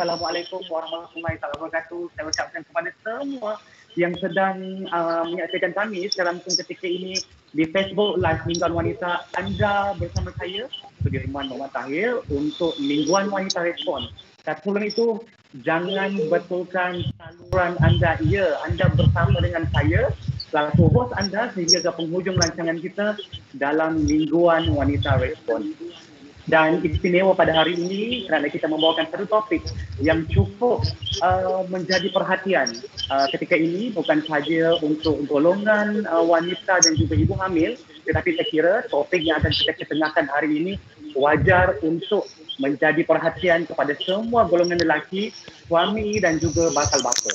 Assalamualaikum warahmatullahi wabarakatuh. Saya ucapkan kepada semua yang sedang uh, menyaksikan kami langsung ketika ini di Facebook Live Mingguan Wanita. Anda bersama saya, Sudirman Muhammad Tahir untuk Mingguan Wanita Respon. Sebelum itu, jangan betulkan saluran anda. Ya, anda bersama dengan saya selaku host anda sehingga ke penghujung rancangan kita dalam Mingguan Wanita Respon dan istimewa pada hari ini kerana kita membawakan satu topik yang cukup uh, menjadi perhatian uh, ketika ini bukan sahaja untuk golongan uh, wanita dan juga ibu hamil tetapi saya kira topik yang akan kita ketengahkan hari ini wajar untuk menjadi perhatian kepada semua golongan lelaki, suami dan juga bakal bapa.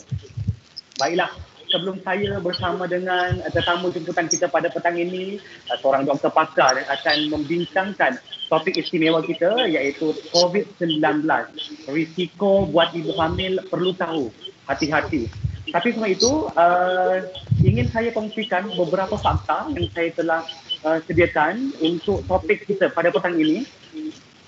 Baiklah, sebelum saya bersama dengan tetamu jemputan kita pada petang ini, seorang doktor pakar yang akan membincangkan topik istimewa kita iaitu COVID-19. Risiko buat ibu hamil perlu tahu, hati-hati. Tapi semua itu, uh, ingin saya kongsikan beberapa fakta yang saya telah uh, sediakan untuk topik kita pada petang ini.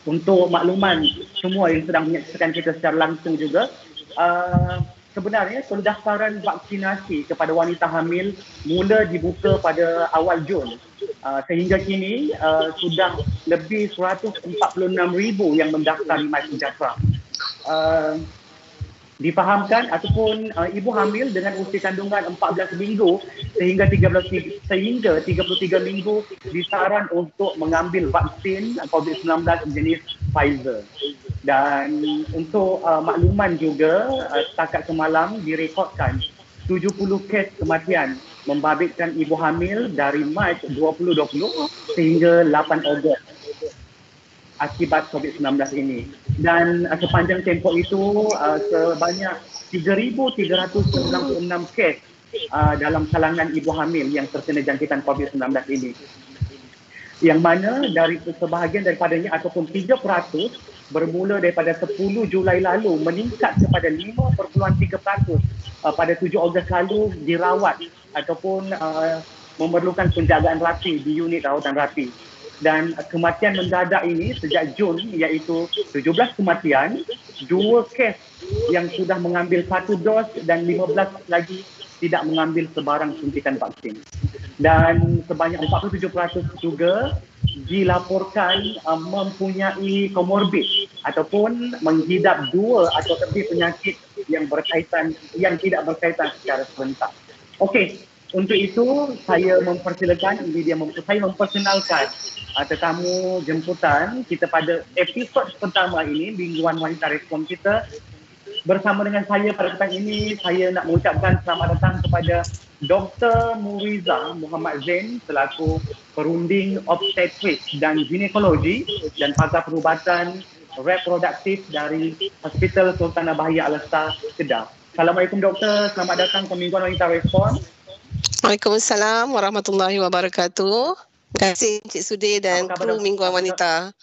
Untuk makluman semua yang sedang menyaksikan kita secara langsung juga. Uh, sebenarnya pendaftaran vaksinasi kepada wanita hamil mula dibuka pada awal Jun. Uh, sehingga kini uh, sudah lebih 146,000 yang mendaftar di MySejahtera. Uh, difahamkan ataupun uh, ibu hamil dengan usia kandungan 14 minggu sehingga 13 sehingga 33 minggu disaran untuk mengambil vaksin COVID-19 jenis Pfizer. Dan untuk uh, makluman juga uh, setakat semalam direkodkan 70 kes kematian membabitkan ibu hamil dari Mac 2020 sehingga 8 Ogos akibat COVID-19 ini. Dan uh, sepanjang tempoh itu uh, sebanyak 3,396 kes uh, dalam kalangan ibu hamil yang terkena jangkitan COVID-19 ini. Yang mana dari sebahagian daripadanya ataupun 3% bermula daripada 10 Julai lalu meningkat kepada 5.3% uh, pada 7 Ogos lalu dirawat ataupun uh, memerlukan penjagaan rapi di unit rawatan rapi. Dan kematian mendadak ini sejak Jun iaitu 17 kematian, dua kes yang sudah mengambil satu dos dan 15 lagi tidak mengambil sebarang suntikan vaksin. Dan sebanyak 47% juga dilaporkan uh, mempunyai komorbid ataupun menghidap dua atau lebih penyakit yang berkaitan yang tidak berkaitan secara serentak. Okey, untuk itu saya mempersilakan ini dia mem- saya memperkenalkan uh, tetamu jemputan kita pada episod pertama ini mingguan wanita respon kita bersama dengan saya pada petang ini saya nak mengucapkan selamat datang kepada Dr. Muriza Muhammad Zain selaku perunding obstetrik dan ginekologi dan pakar perubatan reproduktif dari Hospital Sultan Bahia Al-Star Kedah. Assalamualaikum doktor, selamat datang ke Mingguan Wanita Respon. Waalaikumsalam warahmatullahi wabarakatuh. Terima kasih Encik Sudir dan kru Mingguan Wanita.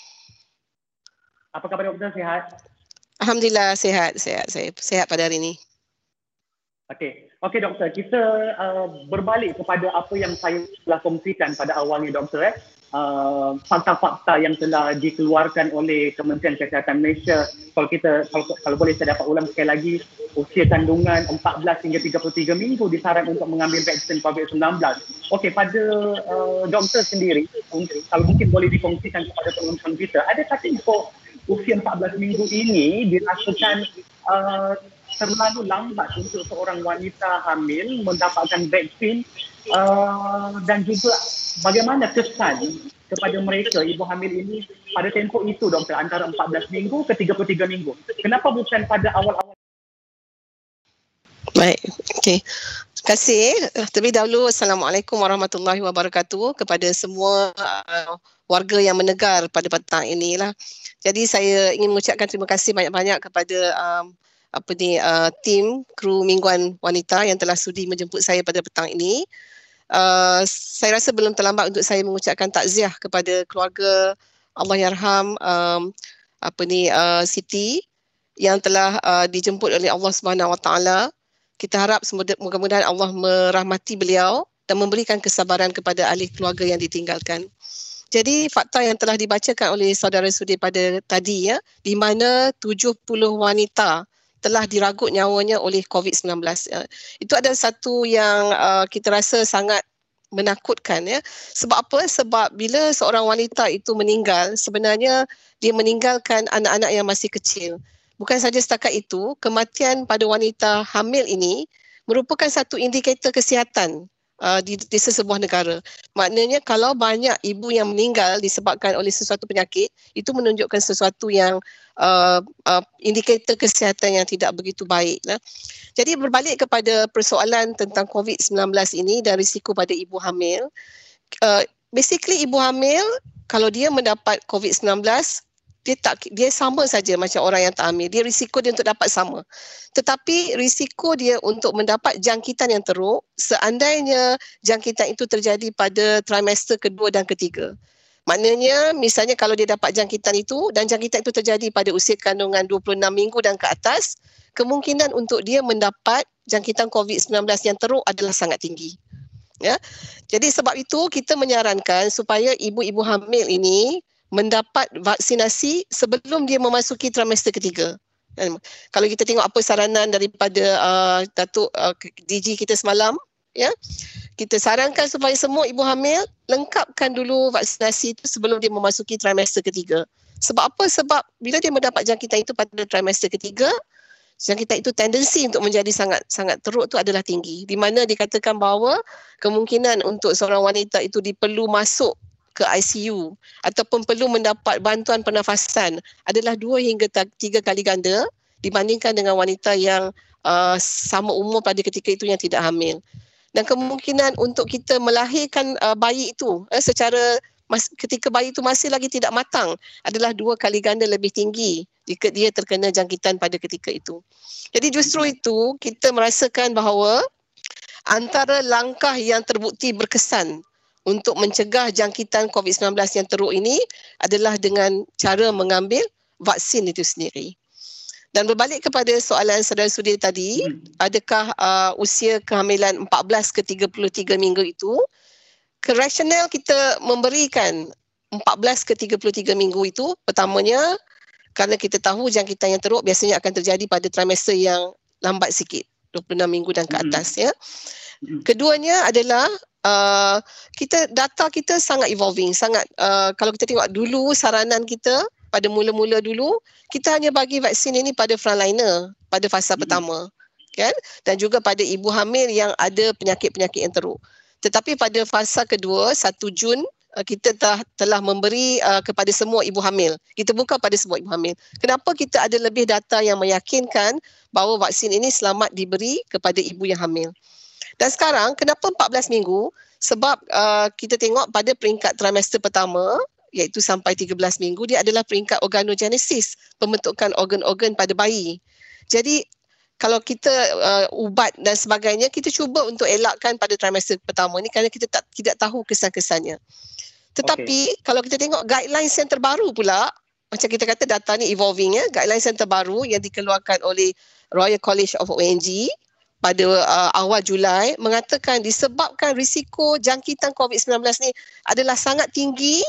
Apa khabar doktor? Sihat? Alhamdulillah sihat, sihat. Saya sihat pada hari ini. Okey. Okey doktor, kita uh, berbalik kepada apa yang saya telah kongsikan pada awalnya doktor eh. Uh, fakta-fakta yang telah dikeluarkan oleh Kementerian Kesihatan Malaysia kalau kita kalau, kalau boleh saya dapat ulang sekali lagi usia kandungan 14 hingga 33 minggu disaran untuk mengambil vaksin COVID-19. Okey pada uh, doktor sendiri kalau mungkin boleh dikongsikan kepada penonton kita ada tak info usia 14 minggu ini dirasakan uh, terlalu lambat untuk seorang wanita hamil mendapatkan vaksin uh, dan juga bagaimana kesan kepada mereka ibu hamil ini pada tempoh itu doktor antara 14 minggu ke 33 minggu. Kenapa bukan pada awal-awal? Baik, okey. Terima kasih. Terlebih dahulu, Assalamualaikum warahmatullahi wabarakatuh kepada semua uh, warga yang menegar pada petang ini lah. Jadi saya ingin mengucapkan terima kasih banyak-banyak kepada um, apa ni uh, tim kru mingguan wanita yang telah sudi menjemput saya pada petang ini. Uh, saya rasa belum terlambat untuk saya mengucapkan takziah kepada keluarga Allah Yarham um, apa ni uh, Siti yang telah uh, dijemput oleh Allah Subhanahu Wa Taala. Kita harap mudah-mudahan Allah merahmati beliau dan memberikan kesabaran kepada ahli keluarga yang ditinggalkan. Jadi fakta yang telah dibacakan oleh saudara sudi pada tadi ya, di mana 70 wanita telah diragut nyawanya oleh COVID-19. Ya. Itu adalah satu yang uh, kita rasa sangat menakutkan ya. Sebab apa? Sebab bila seorang wanita itu meninggal, sebenarnya dia meninggalkan anak-anak yang masih kecil. Bukan saja setakat itu, kematian pada wanita hamil ini merupakan satu indikator kesihatan uh, di, di sesebuah negara. Maknanya kalau banyak ibu yang meninggal disebabkan oleh sesuatu penyakit, itu menunjukkan sesuatu yang uh, uh, indikator kesihatan yang tidak begitu baik. Lah. Jadi berbalik kepada persoalan tentang COVID-19 ini dan risiko pada ibu hamil, uh, basically ibu hamil kalau dia mendapat COVID-19, dia tak dia sama saja macam orang yang tak hamil. Dia risiko dia untuk dapat sama. Tetapi risiko dia untuk mendapat jangkitan yang teruk seandainya jangkitan itu terjadi pada trimester kedua dan ketiga. Maknanya misalnya kalau dia dapat jangkitan itu dan jangkitan itu terjadi pada usia kandungan 26 minggu dan ke atas, kemungkinan untuk dia mendapat jangkitan COVID-19 yang teruk adalah sangat tinggi. Ya. Jadi sebab itu kita menyarankan supaya ibu-ibu hamil ini mendapat vaksinasi sebelum dia memasuki trimester ketiga. Dan kalau kita tengok apa saranan daripada uh, Datuk uh, DG kita semalam, ya, kita sarankan supaya semua ibu hamil lengkapkan dulu vaksinasi itu sebelum dia memasuki trimester ketiga. Sebab apa? Sebab bila dia mendapat jangkitan itu pada trimester ketiga, jangkitan itu tendensi untuk menjadi sangat sangat teruk itu adalah tinggi. Di mana dikatakan bahawa kemungkinan untuk seorang wanita itu diperlu masuk ke ICU ataupun perlu mendapat bantuan pernafasan adalah dua hingga tiga kali ganda dibandingkan dengan wanita yang uh, sama umur pada ketika itu yang tidak hamil. Dan kemungkinan untuk kita melahirkan uh, bayi itu uh, secara mas- ketika bayi itu masih lagi tidak matang adalah dua kali ganda lebih tinggi jika dia terkena jangkitan pada ketika itu. Jadi justru itu kita merasakan bahawa antara langkah yang terbukti berkesan untuk mencegah jangkitan COVID-19 yang teruk ini adalah dengan cara mengambil vaksin itu sendiri. Dan berbalik kepada soalan saudara sudi tadi, hmm. adakah uh, usia kehamilan 14 ke 33 minggu itu, kerasional kita memberikan 14 ke 33 minggu itu, pertamanya kerana kita tahu jangkitan yang teruk biasanya akan terjadi pada trimester yang lambat sikit, 26 minggu dan ke atas. Ya. Keduanya adalah uh, kita data kita sangat evolving sangat uh, kalau kita tengok dulu saranan kita pada mula-mula dulu kita hanya bagi vaksin ini pada frontliner pada fasa hmm. pertama kan dan juga pada ibu hamil yang ada penyakit-penyakit yang teruk tetapi pada fasa kedua 1 Jun kita telah telah memberi uh, kepada semua ibu hamil. Kita buka pada semua ibu hamil. Kenapa kita ada lebih data yang meyakinkan bahawa vaksin ini selamat diberi kepada ibu yang hamil? Dan sekarang kenapa 14 minggu? Sebab uh, kita tengok pada peringkat trimester pertama iaitu sampai 13 minggu dia adalah peringkat organogenesis, pembentukan organ-organ pada bayi. Jadi kalau kita uh, ubat dan sebagainya kita cuba untuk elakkan pada trimester pertama ni kerana kita tak tidak tahu kesan-kesannya. Tetapi okay. kalau kita tengok guidelines yang terbaru pula macam kita kata data ni evolving ya, guidelines yang terbaru yang dikeluarkan oleh Royal College of ONG pada uh, awal Julai mengatakan disebabkan risiko jangkitan COVID-19 ni adalah sangat tinggi,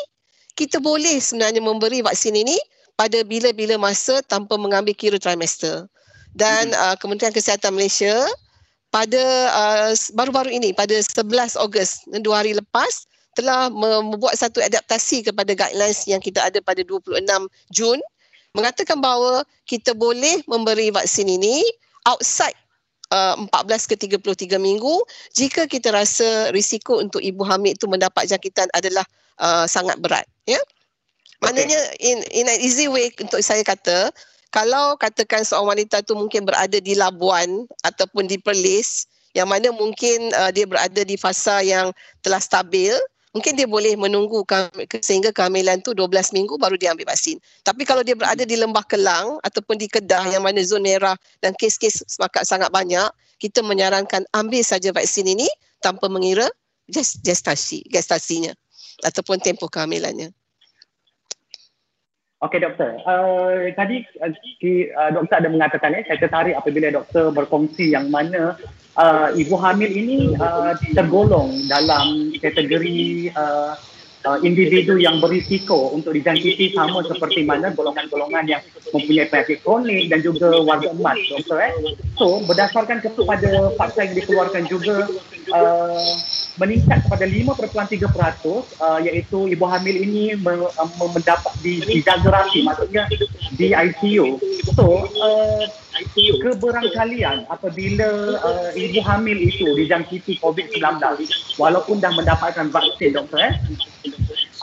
kita boleh sebenarnya memberi vaksin ini pada bila-bila masa tanpa mengambil kira trimester. Dan hmm. uh, Kementerian Kesihatan Malaysia pada uh, baru-baru ini pada 11 Ogos dua hari lepas telah membuat satu adaptasi kepada guidelines yang kita ada pada 26 Jun mengatakan bahawa kita boleh memberi vaksin ini outside uh, 14 ke 33 minggu jika kita rasa risiko untuk ibu hamil itu mendapat jangkitan adalah uh, sangat berat ya maknanya okay. in in an easy way untuk saya kata kalau katakan seorang wanita tu mungkin berada di Labuan ataupun di Perlis yang mana mungkin uh, dia berada di fasa yang telah stabil mungkin dia boleh menunggu sehingga kehamilan tu 12 minggu baru dia ambil vaksin. Tapi kalau dia berada di Lembah Kelang ataupun di Kedah yang mana zon merah dan kes-kes semakat sangat banyak, kita menyarankan ambil saja vaksin ini tanpa mengira gestasi, gestasinya ataupun tempoh kehamilannya. Okey doktor, uh, tadi uh, doktor ada mengatakan ya, saya tertarik apabila doktor berkongsi yang mana uh, ibu hamil ini uh, tergolong dalam kategori uh, uh, individu yang berisiko untuk dijangkiti sama seperti mana golongan-golongan yang mempunyai penyakit kronik dan juga warga emas doktor eh. So berdasarkan kepada fakta yang dikeluarkan juga uh, meningkat kepada 5.3% uh, iaitu ibu hamil ini me, uh, mendapat di, dijaga rapi maksudnya di ICU. So uh, keberangkalian apabila uh, ibu hamil itu dijangkiti COVID-19 walaupun dah mendapatkan vaksin doktor eh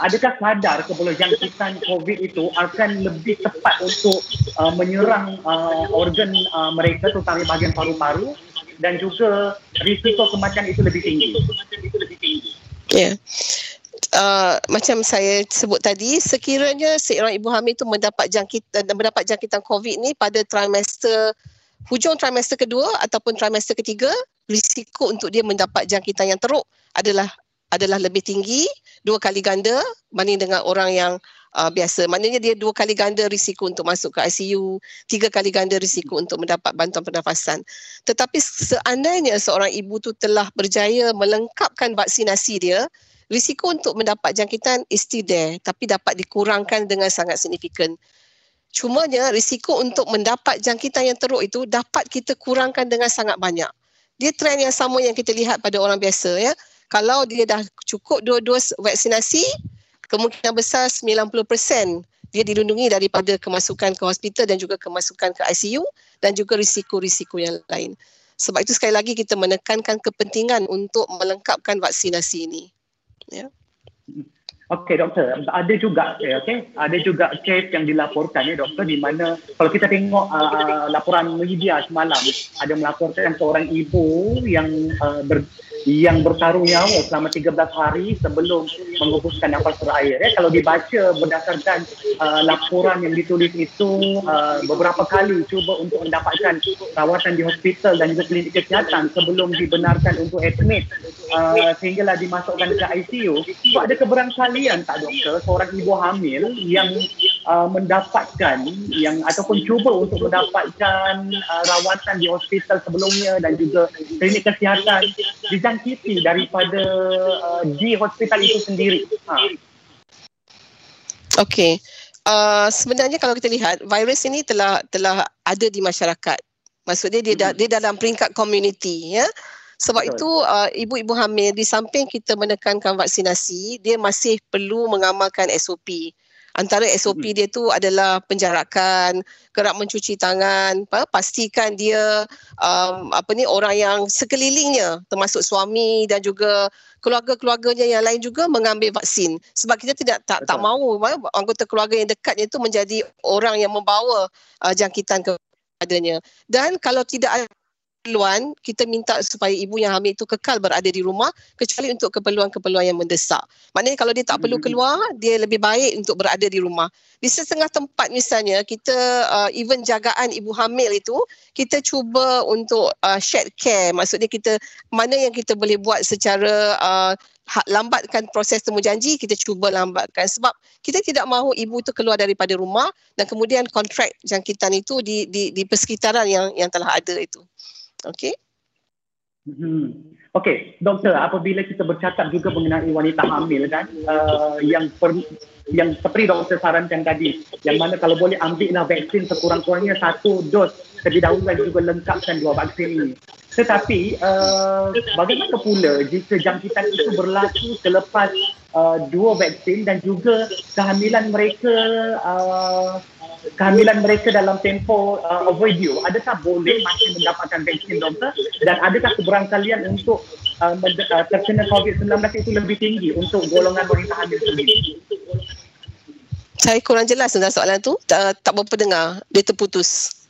adakah sadar keboleh jangkitan COVID itu akan lebih tepat untuk uh, menyerang uh, organ uh, mereka terutama bahagian paru-paru dan juga risiko kematian itu lebih tinggi. Ya. Yeah. Uh, macam saya sebut tadi, sekiranya seorang ibu hamil itu mendapat jangkitan mendapat jangkitan COVID ni pada trimester hujung trimester kedua ataupun trimester ketiga, risiko untuk dia mendapat jangkitan yang teruk adalah adalah lebih tinggi dua kali ganda banding dengan orang yang uh, biasa. Maknanya dia dua kali ganda risiko untuk masuk ke ICU, tiga kali ganda risiko untuk mendapat bantuan pernafasan. Tetapi seandainya seorang ibu tu telah berjaya melengkapkan vaksinasi dia, risiko untuk mendapat jangkitan is still there tapi dapat dikurangkan dengan sangat signifikan. Cumanya risiko untuk mendapat jangkitan yang teruk itu dapat kita kurangkan dengan sangat banyak. Dia trend yang sama yang kita lihat pada orang biasa ya. Kalau dia dah cukup dua dos vaksinasi, kemungkinan besar 90% dia dilindungi daripada kemasukan ke hospital dan juga kemasukan ke ICU dan juga risiko-risiko yang lain. Sebab itu sekali lagi kita menekankan kepentingan untuk melengkapkan vaksinasi ini ya. Okey doktor, ada juga eh, okey, ada juga kes yang dilaporkan ya doktor di mana kalau kita tengok uh, laporan media semalam ada melaporkan seorang ibu yang uh, ber, yang bertaruh nyawa selama 13 hari sebelum menghembuskan nafas terakhir. Ya. Kalau dibaca berdasarkan uh, laporan yang ditulis itu uh, beberapa kali cuba untuk mendapatkan rawatan di hospital dan juga klinik kesihatan sebelum dibenarkan untuk admit uh, sehinggalah dimasukkan ke ICU. So ada keberangkalian tak doktor seorang ibu hamil yang uh, mendapatkan yang ataupun cuba untuk mendapatkan uh, rawatan di hospital sebelumnya dan juga klinik kesihatan dijangkiti daripada uh, di hospital itu sendiri. Ha. Okey. Uh, sebenarnya kalau kita lihat virus ini telah telah ada di masyarakat. Maksudnya dia hmm. dia dalam peringkat community ya. Sebab Betul. itu uh, ibu-ibu hamil di samping kita menekankan vaksinasi, dia masih perlu mengamalkan SOP. Antara SOP hmm. dia tu adalah penjarakan, kerap mencuci tangan, apa, pastikan dia um, apa ni orang yang sekelilingnya termasuk suami dan juga keluarga-keluarganya yang lain juga mengambil vaksin. Sebab kita tidak tak tak mahu anggota keluarga yang dekatnya itu menjadi orang yang membawa uh, jangkitan kepadanya. Dan kalau tidak ada keperluan kita minta supaya ibu yang hamil itu kekal berada di rumah kecuali untuk keperluan-keperluan yang mendesak. Maknanya kalau dia tak perlu hmm. keluar, dia lebih baik untuk berada di rumah. Di setengah tempat misalnya kita uh, even jagaan ibu hamil itu kita cuba untuk uh, shared care. Maksudnya kita mana yang kita boleh buat secara uh, lambatkan proses temu janji kita cuba lambatkan sebab kita tidak mahu ibu itu keluar daripada rumah dan kemudian kontrak jangkitan itu di di di persekitaran yang yang telah ada itu. Okey. Hmm. Okey, doktor, apabila kita bercakap juga mengenai wanita hamil kan, uh, yang per, yang seperti doktor sarankan tadi, yang mana kalau boleh ambillah vaksin sekurang-kurangnya satu dos terlebih dahulu dan juga lengkapkan dua vaksin ini. Tetapi uh, bagaimana pula jika jangkitan itu berlaku selepas uh, dua vaksin dan juga kehamilan mereka uh, kehamilan mereka dalam tempoh uh, overdue adakah boleh masih mendapatkan vaksin doktor dan adakah keberangkalian untuk uh, uh, terkena COVID-19 itu lebih tinggi untuk golongan wanita hamil sendiri? Saya kurang jelas tentang soalan tu. Tak, tak berapa dengar. Dia terputus.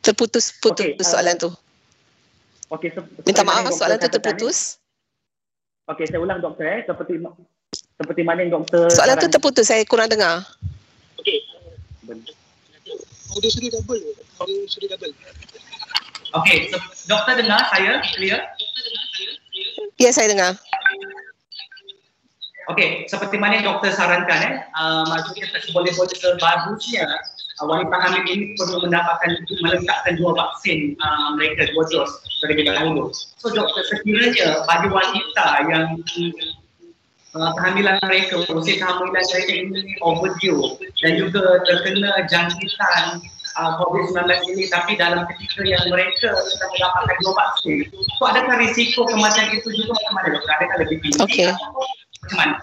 Terputus-putus okay, uh, soalan tu. Okay, so, Minta maaf soalan tu terputus. Okey, saya ulang doktor eh. Seperti seperti mana doktor Soalan tu terputus. Saya kurang dengar. Audio sudah double. Audio sudah double. Okey, so, doktor dengar saya clear? Ya, saya dengar. Okey, seperti mana yang doktor sarankan eh, uh, maksudnya boleh-boleh sebagusnya uh, wanita hamil ini perlu mendapatkan melengkapkan dua vaksin uh, mereka dua dos terlebih dahulu. So doktor sekiranya bagi wanita yang uh, kehamilan mereka, proses kehamilan mereka ini overdue dan juga terkena jangkitan uh, COVID-19 ini tapi dalam ketika yang mereka sudah mendapatkan dua vaksin, so adakah risiko kematian itu juga macam mana doktor? Adakah lebih tinggi? Okay. Macam mana?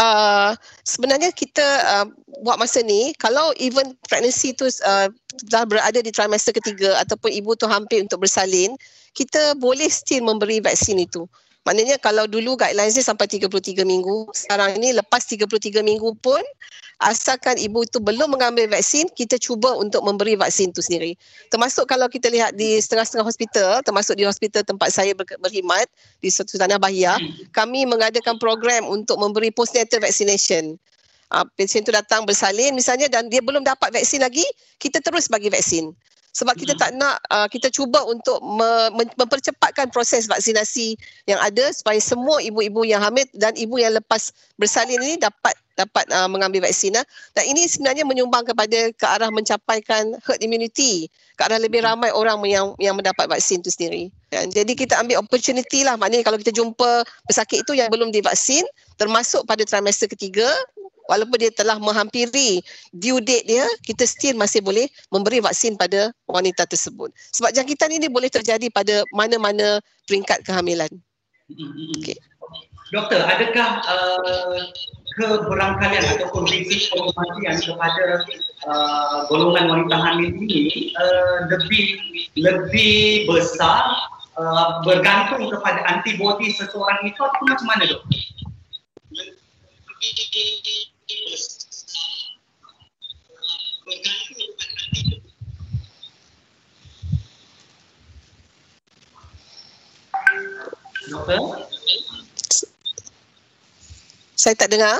Uh, sebenarnya kita uh, buat masa ni kalau even pregnancy tu uh, dah berada di trimester ketiga ataupun ibu tu hampir untuk bersalin kita boleh still memberi vaksin itu Maknanya kalau dulu guidelines dia sampai 33 minggu, sekarang ini lepas 33 minggu pun asalkan ibu itu belum mengambil vaksin, kita cuba untuk memberi vaksin itu sendiri. Termasuk kalau kita lihat di setengah-setengah hospital, termasuk di hospital tempat saya ber- berkhidmat di Suatu Tanah Bahia, kami mengadakan program untuk memberi postnatal vaccination. Uh, pasien itu datang bersalin misalnya dan dia belum dapat vaksin lagi, kita terus bagi vaksin sebab kita tak nak uh, kita cuba untuk me- mempercepatkan proses vaksinasi yang ada supaya semua ibu-ibu yang hamil dan ibu yang lepas bersalin ini dapat dapat uh, mengambil vaksin uh. dan ini sebenarnya menyumbang kepada ke arah mencapaikan herd immunity ke arah lebih ramai orang yang yang mendapat vaksin itu sendiri. Dan jadi kita ambil opportunity lah. Maknanya kalau kita jumpa pesakit itu yang belum divaksin termasuk pada trimester ketiga walaupun dia telah menghampiri due date dia, kita still masih boleh memberi vaksin pada wanita tersebut. Sebab jangkitan ini boleh terjadi pada mana-mana peringkat kehamilan. Okay. Doktor, adakah uh, keberangkalian ataupun risiko kematian kepada uh, golongan wanita hamil ini uh, lebih lebih besar uh, bergantung kepada antibodi seseorang itu atau macam mana dok? Doktor? Saya tak dengar.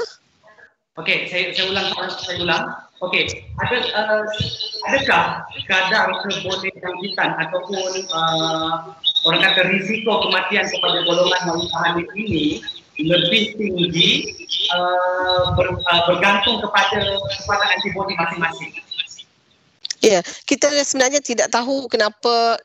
Okey, saya saya ulang saya ulang. Okey, ada uh, adakah kadar keboleh jangkitan ataupun uh, orang kata risiko kematian kepada golongan hamil ini lebih tinggi uh, ber, uh, bergantung kepada kekuatan antibodi masing-masing. Ya, yeah, kita sebenarnya tidak tahu kenapa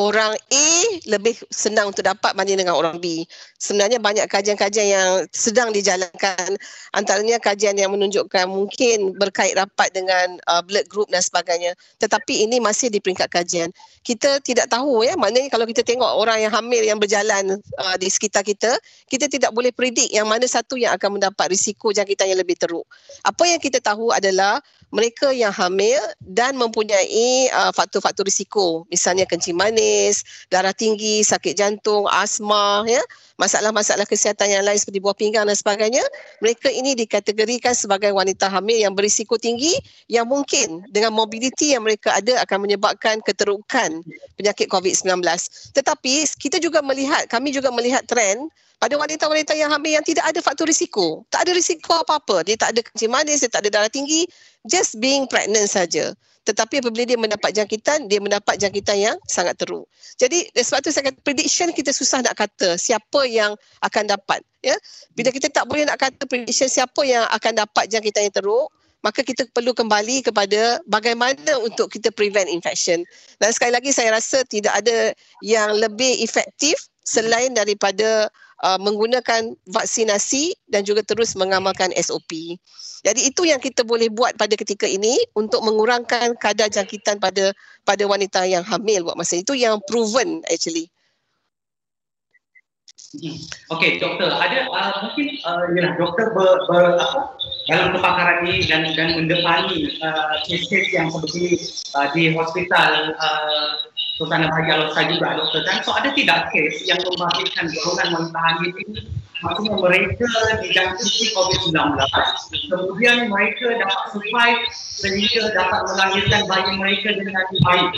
orang A lebih senang untuk dapat banding dengan orang B. Sebenarnya banyak kajian-kajian yang sedang dijalankan antaranya kajian yang menunjukkan mungkin berkait rapat dengan uh, blood group dan sebagainya. Tetapi ini masih di peringkat kajian. Kita tidak tahu ya, maknanya kalau kita tengok orang yang hamil yang berjalan uh, di sekitar kita, kita tidak boleh predik yang mana satu yang akan mendapat risiko jangkitan yang lebih teruk. Apa yang kita tahu adalah mereka yang hamil dan mempunyai uh, faktor-faktor risiko misalnya kencing manis, darah tinggi, sakit jantung, asma ya, masalah-masalah kesihatan yang lain seperti buah pinggang dan sebagainya, mereka ini dikategorikan sebagai wanita hamil yang berisiko tinggi yang mungkin dengan mobiliti yang mereka ada akan menyebabkan keterukan penyakit COVID-19. Tetapi kita juga melihat kami juga melihat trend pada wanita-wanita yang hamil yang tidak ada faktor risiko. Tak ada risiko apa-apa. Dia tak ada kencing manis, dia tak ada darah tinggi. Just being pregnant saja. Tetapi apabila dia mendapat jangkitan, dia mendapat jangkitan yang sangat teruk. Jadi sebab tu saya kata prediction kita susah nak kata siapa yang akan dapat. Ya, Bila kita tak boleh nak kata prediction siapa yang akan dapat jangkitan yang teruk, maka kita perlu kembali kepada bagaimana untuk kita prevent infection. Dan sekali lagi saya rasa tidak ada yang lebih efektif selain daripada uh, menggunakan vaksinasi dan juga terus mengamalkan SOP. Jadi itu yang kita boleh buat pada ketika ini untuk mengurangkan kadar jangkitan pada pada wanita yang hamil buat masa itu yang proven actually. Hmm. Okey, doktor, ada uh, mungkin uh, yalah, doktor ber, ber, apa, dalam kepakaran ini dan dan mendepani uh, kes-kes yang seperti uh, di hospital uh, Sultan Bahagi Al-Usaha juga doktor kan. So ada tidak kes yang membangkitkan golongan wanita hamil ini maksudnya mereka dijangkiti COVID-19 kemudian mereka dapat survive sehingga dapat melahirkan bayi mereka dengan baik.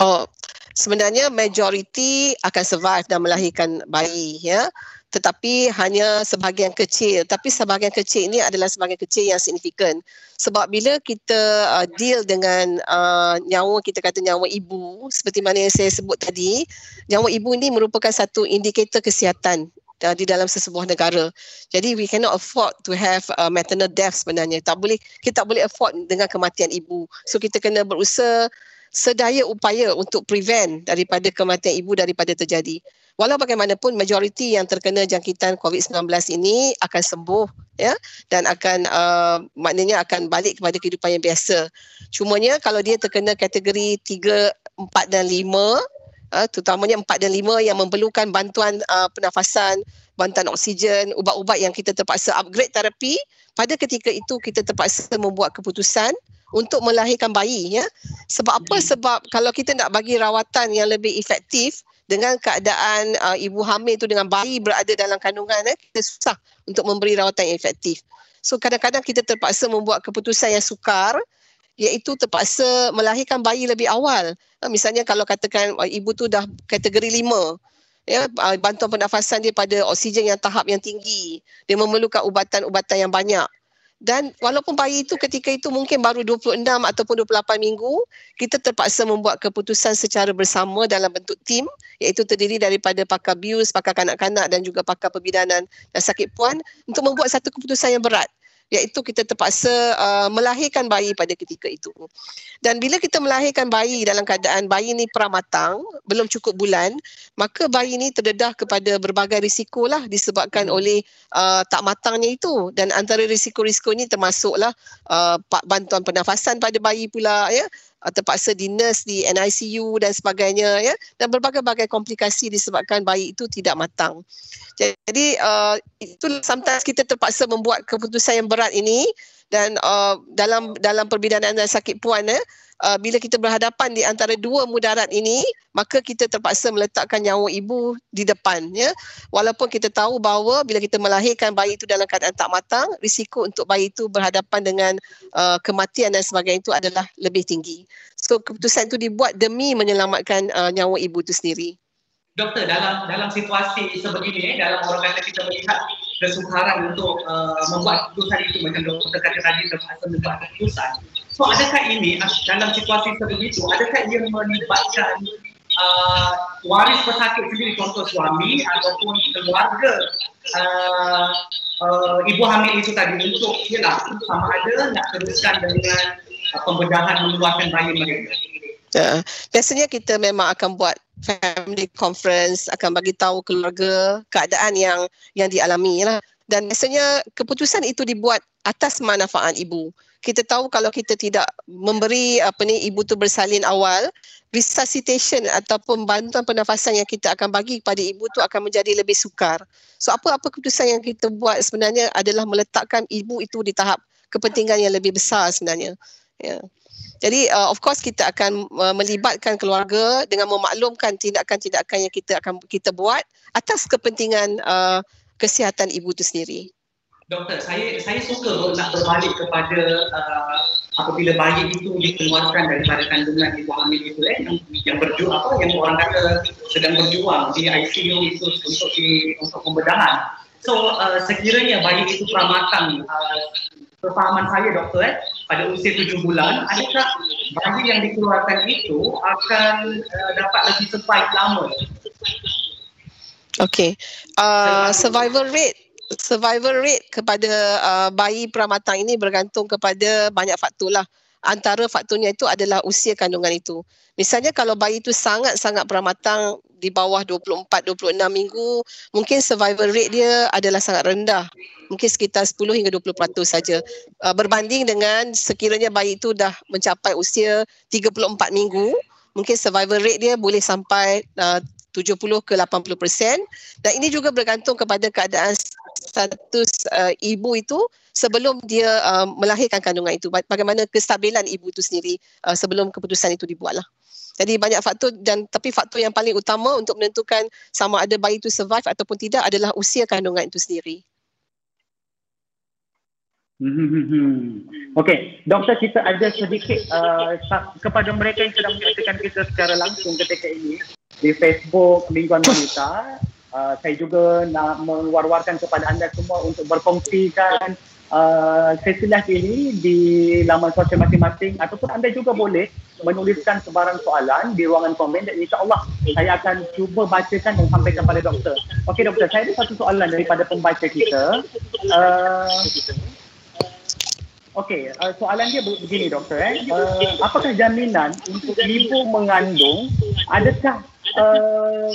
Oh, sebenarnya majoriti akan survive dan melahirkan bayi ya tetapi hanya sebahagian kecil tapi sebahagian kecil ini adalah sebahagian kecil yang signifikan sebab bila kita uh, deal dengan uh, nyawa kita kata nyawa ibu seperti mana yang saya sebut tadi nyawa ibu ini merupakan satu indikator kesihatan uh, di dalam sesebuah negara. Jadi we cannot afford to have uh, maternal death sebenarnya. Tak boleh kita tak boleh afford dengan kematian ibu. So kita kena berusaha sedaya upaya untuk prevent daripada kematian ibu daripada terjadi. Walau bagaimanapun majoriti yang terkena jangkitan COVID-19 ini akan sembuh ya dan akan uh, maknanya akan balik kepada kehidupan yang biasa. Cumanya kalau dia terkena kategori 3, 4 dan 5 uh, terutamanya 4 dan 5 yang memerlukan bantuan uh, pernafasan, bantuan oksigen, ubat-ubat yang kita terpaksa upgrade terapi, pada ketika itu kita terpaksa membuat keputusan untuk melahirkan bayi ya. Sebab apa? Sebab kalau kita nak bagi rawatan yang lebih efektif, dengan keadaan uh, ibu hamil tu dengan bayi berada dalam kandungan eh, kita susah untuk memberi rawatan yang efektif. So kadang-kadang kita terpaksa membuat keputusan yang sukar iaitu terpaksa melahirkan bayi lebih awal. Uh, misalnya kalau katakan uh, ibu tu dah kategori lima, ya uh, bantuan pernafasan dia pada oksigen yang tahap yang tinggi, dia memerlukan ubatan-ubatan yang banyak dan walaupun bayi itu ketika itu mungkin baru 26 ataupun 28 minggu kita terpaksa membuat keputusan secara bersama dalam bentuk tim iaitu terdiri daripada pakar bius, pakar kanak-kanak dan juga pakar perbidanan dan sakit puan untuk membuat satu keputusan yang berat iaitu kita terpaksa uh, melahirkan bayi pada ketika itu. Dan bila kita melahirkan bayi dalam keadaan bayi ni pramatang, belum cukup bulan, maka bayi ni terdedah kepada berbagai risiko lah disebabkan hmm. oleh uh, tak matangnya itu. Dan antara risiko-risiko ini termasuklah uh, bantuan pernafasan pada bayi pula ya terpaksa di nurse di NICU dan sebagainya ya dan berbagai-bagai komplikasi disebabkan bayi itu tidak matang. Jadi uh, itu sometimes kita terpaksa membuat keputusan yang berat ini dan uh, dalam dalam perbidanan dan sakit puan eh, uh, bila kita berhadapan di antara dua mudarat ini maka kita terpaksa meletakkan nyawa ibu di depan ya. Walaupun kita tahu bahawa bila kita melahirkan bayi itu dalam keadaan tak matang risiko untuk bayi itu berhadapan dengan uh, kematian dan sebagainya itu adalah lebih tinggi. So keputusan itu dibuat demi menyelamatkan uh, nyawa ibu itu sendiri. Doktor dalam dalam situasi sebegini eh, dalam orang kata kita melihat kesukaran untuk uh, membuat keputusan itu macam doktor kata tadi terpaksa membuat keputusan So adakah ini dalam situasi seperti itu, adakah ia melibatkan uh, waris pesakit sendiri contoh suami ataupun keluarga uh, uh, ibu hamil itu tadi untuk ialah sama ada nak teruskan dengan uh, pembedahan mengeluarkan bayi mereka. Uh, biasanya kita memang akan buat family conference, akan bagi tahu keluarga keadaan yang yang dialami lah. Dan biasanya keputusan itu dibuat atas manfaat ibu kita tahu kalau kita tidak memberi apa ni ibu tu bersalin awal resuscitation ataupun bantuan pernafasan yang kita akan bagi kepada ibu tu akan menjadi lebih sukar. So apa-apa keputusan yang kita buat sebenarnya adalah meletakkan ibu itu di tahap kepentingan yang lebih besar sebenarnya. Ya. Yeah. Jadi uh, of course kita akan uh, melibatkan keluarga dengan memaklumkan tindakan-tindakan yang kita akan kita buat atas kepentingan uh, kesihatan ibu itu sendiri doktor, saya saya suka nak berbalik kepada uh, apabila bayi itu dikeluarkan daripada kandungan ibu hamil itu eh, yang, yang berjuang apa yang orang kata sedang berjuang di ICU itu untuk di untuk pembedahan. So uh, sekiranya bayi itu pramatang, uh, perfahaman saya doktor eh, pada usia tujuh bulan, adakah bayi yang dikeluarkan itu akan uh, dapat lebih survive lama? Okay, uh, survival rate survival rate kepada uh, bayi pramatang ini bergantung kepada banyak faktor lah. Antara faktornya itu adalah usia kandungan itu. Misalnya kalau bayi itu sangat-sangat pramatang di bawah 24-26 minggu, mungkin survival rate dia adalah sangat rendah. Mungkin sekitar 10 hingga 20% saja. Uh, berbanding dengan sekiranya bayi itu dah mencapai usia 34 minggu, mungkin survival rate dia boleh sampai uh, 70 ke 80 persen. Dan ini juga bergantung kepada keadaan status uh, ibu itu sebelum dia uh, melahirkan kandungan itu. Bagaimana kestabilan ibu itu sendiri uh, sebelum keputusan itu dibuatlah. Jadi banyak faktor dan tapi faktor yang paling utama untuk menentukan sama ada bayi itu survive ataupun tidak adalah usia kandungan itu sendiri Hmm. Okey, doktor kita ada sedikit uh, kepada mereka yang sedang menyaksikan kita secara langsung ketika ini di Facebook Mingguan Wanita. Uh, saya juga nak mewar-warkan kepada anda semua untuk berkongsikan uh, sesi live ini di laman sosial masing-masing ataupun anda juga boleh menuliskan sebarang soalan di ruangan komen dan insyaAllah saya akan cuba bacakan dan sampaikan kepada doktor. Okey doktor, saya ada satu soalan daripada pembaca kita. Uh, Okey, uh, soalan dia begini doktor eh. Uh, apakah jaminan untuk ibu mengandung adakah uh,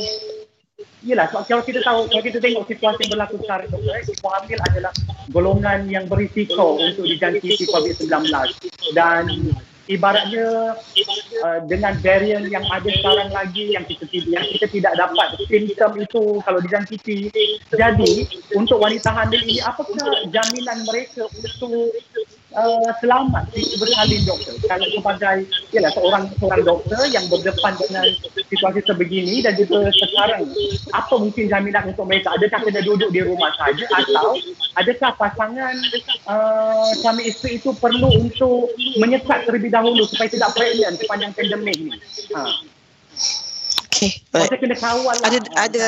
Yelah, sebab kalau kita tahu, kalau kita tengok situasi yang berlaku sekarang, doktor, eh, ibu hamil adalah golongan yang berisiko untuk dijangkiti COVID-19. Dan ibaratnya uh, dengan varian yang ada sekarang lagi yang kita yang kita tidak dapat simptom itu kalau dijangkiti jadi untuk wanita hamil ini apakah jaminan mereka untuk uh, selamat bersalin doktor. Kalau sebagai ialah seorang seorang doktor yang berdepan dengan situasi sebegini dan juga sekarang apa mungkin jaminan untuk mereka? Adakah kena duduk di rumah saja atau adakah pasangan uh, suami isteri itu perlu untuk menyekat terlebih dahulu supaya tidak pregnant sepanjang pandemik ni? Ha. Okey baik. kena kawal lah. ada ada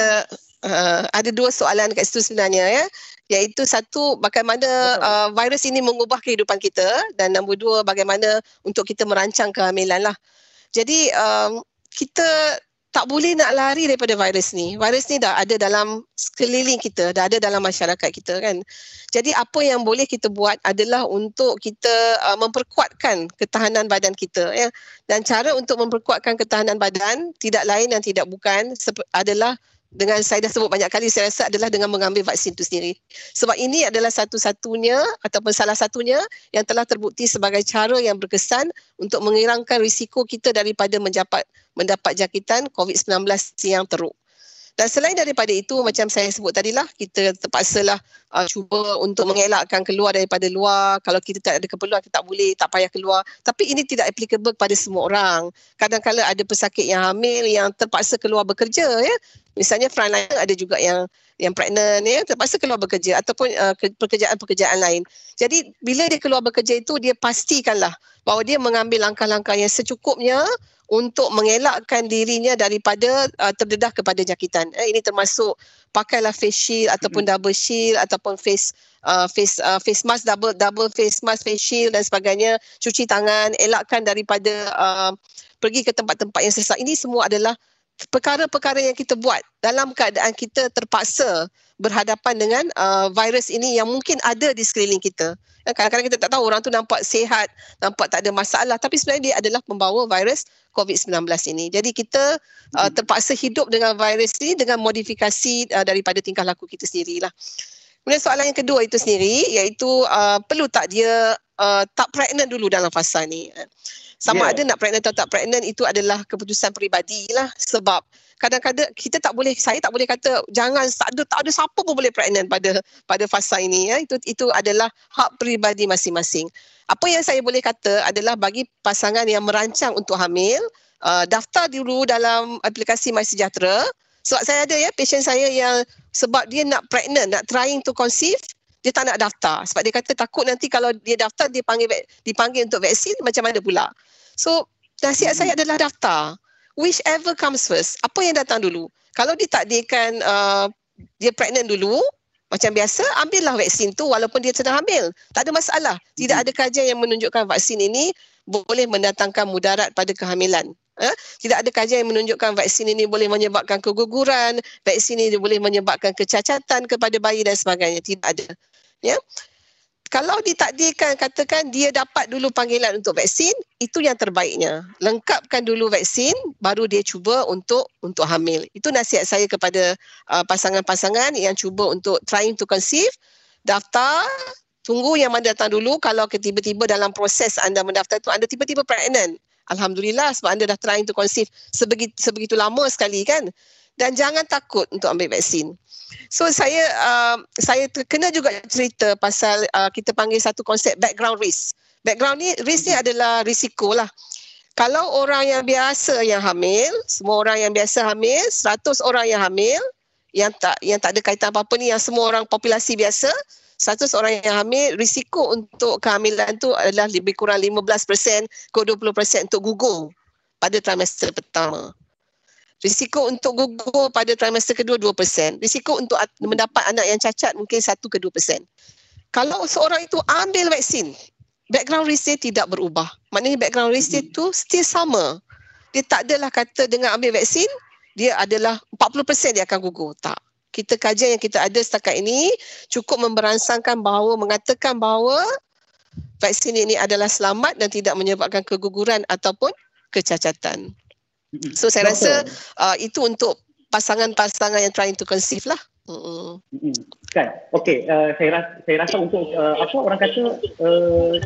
uh, ada dua soalan kat situ sebenarnya ya iaitu satu bagaimana uh, virus ini mengubah kehidupan kita dan nombor dua bagaimana untuk kita merancang kehamilan lah. Jadi um, kita tak boleh nak lari daripada virus ni. Virus ni dah ada dalam sekeliling kita, dah ada dalam masyarakat kita kan. Jadi apa yang boleh kita buat adalah untuk kita uh, memperkuatkan ketahanan badan kita ya. Dan cara untuk memperkuatkan ketahanan badan tidak lain dan tidak bukan adalah dengan saya dah sebut banyak kali saya rasa adalah dengan mengambil vaksin itu sendiri. Sebab ini adalah satu-satunya ataupun salah satunya yang telah terbukti sebagai cara yang berkesan untuk mengurangkan risiko kita daripada mendapat mendapat jangkitan COVID-19 yang teruk. Dan selain daripada itu macam saya sebut tadilah kita terpaksalah uh, cuba untuk mengelakkan keluar daripada luar. Kalau kita tak ada keperluan kita tak boleh tak payah keluar. Tapi ini tidak applicable kepada semua orang. Kadang-kadang ada pesakit yang hamil yang terpaksa keluar bekerja ya. Misalnya frontliner ada juga yang yang pregnant ya terpaksa keluar bekerja ataupun uh, pekerjaan-pekerjaan lain. Jadi bila dia keluar bekerja itu dia pastikanlah bahawa dia mengambil langkah-langkah yang secukupnya untuk mengelakkan dirinya daripada uh, terdedah kepada jangkitan. Eh, ini termasuk pakailah face shield ataupun double shield ataupun face uh, face uh, face mask double double face mask face shield dan sebagainya. Cuci tangan, elakkan daripada uh, pergi ke tempat-tempat yang sesak. Ini semua adalah perkara-perkara yang kita buat dalam keadaan kita terpaksa berhadapan dengan uh, virus ini yang mungkin ada di sekeliling kita. Kadang-kadang kita tak tahu orang tu nampak sihat, nampak tak ada masalah tapi sebenarnya dia adalah pembawa virus COVID-19 ini. Jadi kita uh, hmm. terpaksa hidup dengan virus ini dengan modifikasi uh, daripada tingkah laku kita sendirilah. Kemudian soalan yang kedua itu sendiri iaitu uh, perlu tak dia uh, tak pregnant dulu dalam fasa ni sama yeah. ada nak pregnant atau tak pregnant itu adalah keputusan peribadi lah sebab kadang-kadang kita tak boleh saya tak boleh kata jangan tak ada tak ada siapa pun boleh pregnant pada pada fasa ini ya. Itu itu adalah hak peribadi masing-masing. Apa yang saya boleh kata adalah bagi pasangan yang merancang untuk hamil uh, daftar dulu dalam aplikasi MySejahtera sebab saya ada ya patient saya yang sebab dia nak pregnant nak trying to conceive dia tak nak daftar sebab dia kata takut nanti kalau dia daftar dia panggil dipanggil untuk vaksin macam mana pula. So nasihat saya adalah daftar. Whichever comes first. Apa yang datang dulu? Kalau ditakdirkan uh, dia pregnant dulu, macam biasa, ambillah vaksin tu walaupun dia sedang hamil. Tak ada masalah. Tidak hmm. ada kajian yang menunjukkan vaksin ini boleh mendatangkan mudarat pada kehamilan. Eh? Tidak ada kajian yang menunjukkan vaksin ini boleh menyebabkan keguguran, vaksin ini boleh menyebabkan kecacatan kepada bayi dan sebagainya. Tidak ada. Ya kalau ditakdirkan katakan dia dapat dulu panggilan untuk vaksin itu yang terbaiknya lengkapkan dulu vaksin baru dia cuba untuk untuk hamil itu nasihat saya kepada uh, pasangan-pasangan yang cuba untuk trying to conceive daftar tunggu yang mana datang dulu kalau tiba-tiba dalam proses anda mendaftar itu anda tiba-tiba pregnant alhamdulillah sebab anda dah trying to conceive sebegitu sebegitu lama sekali kan dan jangan takut untuk ambil vaksin So saya uh, saya terkena juga cerita pasal uh, kita panggil satu konsep background risk. Background ni risk ni adalah risiko lah. Kalau orang yang biasa yang hamil, semua orang yang biasa hamil, 100 orang yang hamil yang tak yang tak ada kaitan apa-apa ni yang semua orang populasi biasa, 100 orang yang hamil, risiko untuk kehamilan tu adalah lebih kurang 15% ke 20% untuk gugur pada trimester pertama. Risiko untuk gugur pada trimester kedua 2%. Risiko untuk mendapat anak yang cacat mungkin 1 ke 2%. Kalau seorang itu ambil vaksin, background risk dia tidak berubah. Maknanya background risk dia tu still sama. Dia tak adalah kata dengan ambil vaksin, dia adalah 40% dia akan gugur. Tak. Kita kajian yang kita ada setakat ini cukup memberansangkan bahawa, mengatakan bahawa vaksin ini adalah selamat dan tidak menyebabkan keguguran ataupun kecacatan. So saya rasa uh, itu untuk pasangan-pasangan yang trying to conceive lah. Mm-hmm. Kan, okey. Uh, saya rasa saya rasa untuk uh, apa orang kata uh,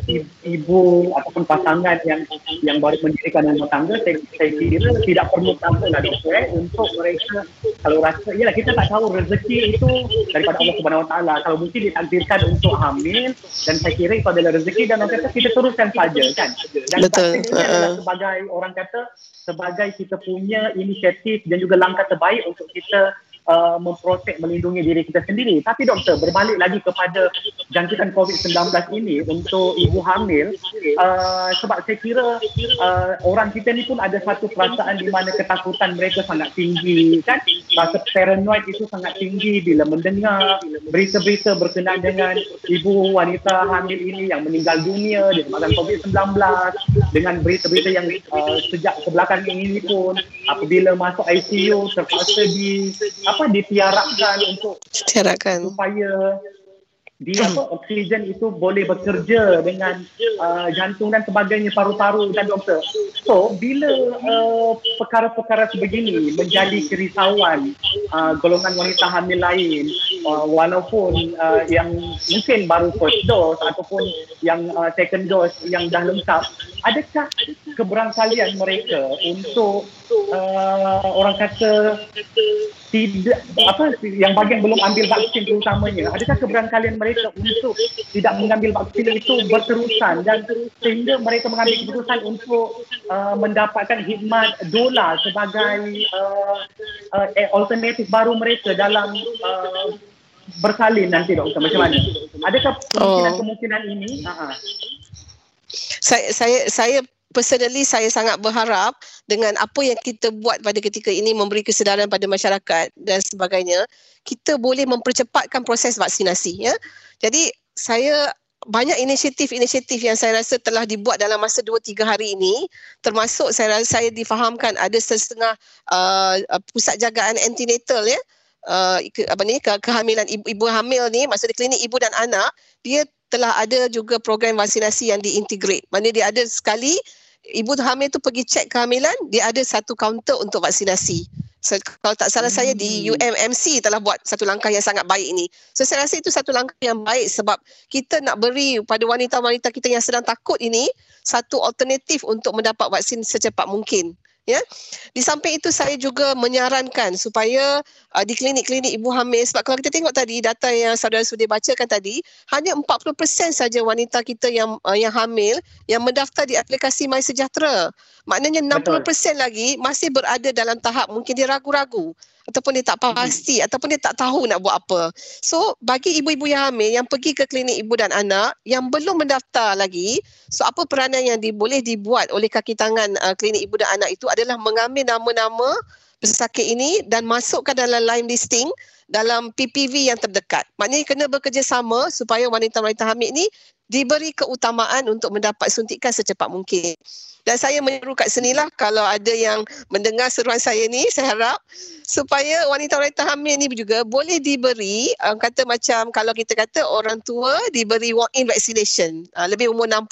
ibu ataupun pasangan yang yang baru mendirikan rumah tangga, saya, saya kira tidak perlu tambah lah doktor eh, untuk mereka kalau rasa, ya kita tak tahu rezeki itu daripada Allah Subhanahu Wa Taala. Kalau mungkin ditakdirkan untuk hamil dan saya kira itu adalah rezeki dan orang kata kita teruskan saja kan. Dan Betul. Uh-uh. sebagai orang kata sebagai kita punya inisiatif dan juga langkah terbaik untuk kita uh, memprotek melindungi diri kita sendiri. Tapi doktor berbalik lagi kepada jangkitan COVID-19 ini untuk ibu hamil uh, sebab saya kira uh, orang kita ni pun ada satu perasaan di mana ketakutan mereka sangat tinggi kan rasa paranoid itu sangat tinggi bila mendengar berita-berita berkenaan dengan ibu wanita hamil ini yang meninggal dunia disebabkan COVID-19 dengan berita-berita yang uh, sejak kebelakang ini pun apabila masuk ICU terpaksa di apa ditiarakan untuk Tiarakan. supaya di apa oksigen itu boleh bekerja dengan uh, jantung dan sebagainya paru-paru dan doktor. So bila uh, perkara-perkara sebegini menjadi kerisauan uh, golongan wanita hamil lain uh, walaupun uh, yang mungkin baru first dose ataupun yang uh, second dose yang dah lengkap adakah keberangkalian mereka untuk uh, orang kata tidak apa yang bagian belum ambil vaksin terutamanya adakah keberangkalian mereka untuk tidak mengambil vaksin itu berterusan dan sehingga mereka mengambil keputusan untuk uh, mendapatkan khidmat dolar sebagai uh, uh, alternatif baru mereka dalam uh, bersalin nanti doktor? Macam mana? Adakah kemungkinan-kemungkinan ini? Uh-huh. saya saya saya personally saya sangat berharap dengan apa yang kita buat pada ketika ini memberi kesedaran pada masyarakat dan sebagainya kita boleh mempercepatkan proses vaksinasi ya jadi saya banyak inisiatif-inisiatif yang saya rasa telah dibuat dalam masa 2-3 hari ini termasuk saya rasa saya difahamkan ada setengah uh, pusat jagaan antenatal ya uh, apa ni ke, kehamilan ibu, ibu hamil ni maksudnya klinik ibu dan anak dia telah ada juga program vaksinasi yang diintegrate. Mana dia ada sekali ibu hamil tu pergi cek kehamilan, dia ada satu kaunter untuk vaksinasi. So, kalau tak salah hmm. saya di. UMMC telah buat satu langkah yang sangat baik ini. So saya rasa itu satu langkah yang baik sebab kita nak beri pada wanita-wanita kita yang sedang takut ini satu alternatif untuk mendapat vaksin secepat mungkin ya. Di samping itu saya juga menyarankan supaya uh, di klinik-klinik ibu hamil sebab kalau kita tengok tadi data yang saudara sudah bacakan tadi hanya 40% saja wanita kita yang uh, yang hamil yang mendaftar di aplikasi My Sejahtera. Maknanya 60% Betul. lagi masih berada dalam tahap mungkin dia ragu-ragu ataupun dia tak pasti hmm. ataupun dia tak tahu nak buat apa. So bagi ibu-ibu yang hamil yang pergi ke klinik ibu dan anak yang belum mendaftar lagi, so apa peranan yang di, boleh dibuat oleh kaki tangan uh, klinik ibu dan anak itu adalah mengambil nama-nama pesakit ini dan masukkan dalam line listing dalam PPV yang terdekat. Maknanya kena bekerjasama supaya wanita-wanita hamil ini diberi keutamaan untuk mendapat suntikan secepat mungkin. Dan saya menyeru kat sini lah kalau ada yang mendengar seruan saya ni, saya harap supaya wanita-wanita hamil ni juga boleh diberi, um, kata macam kalau kita kata orang tua diberi walk-in vaccination. Uh, lebih umur 60,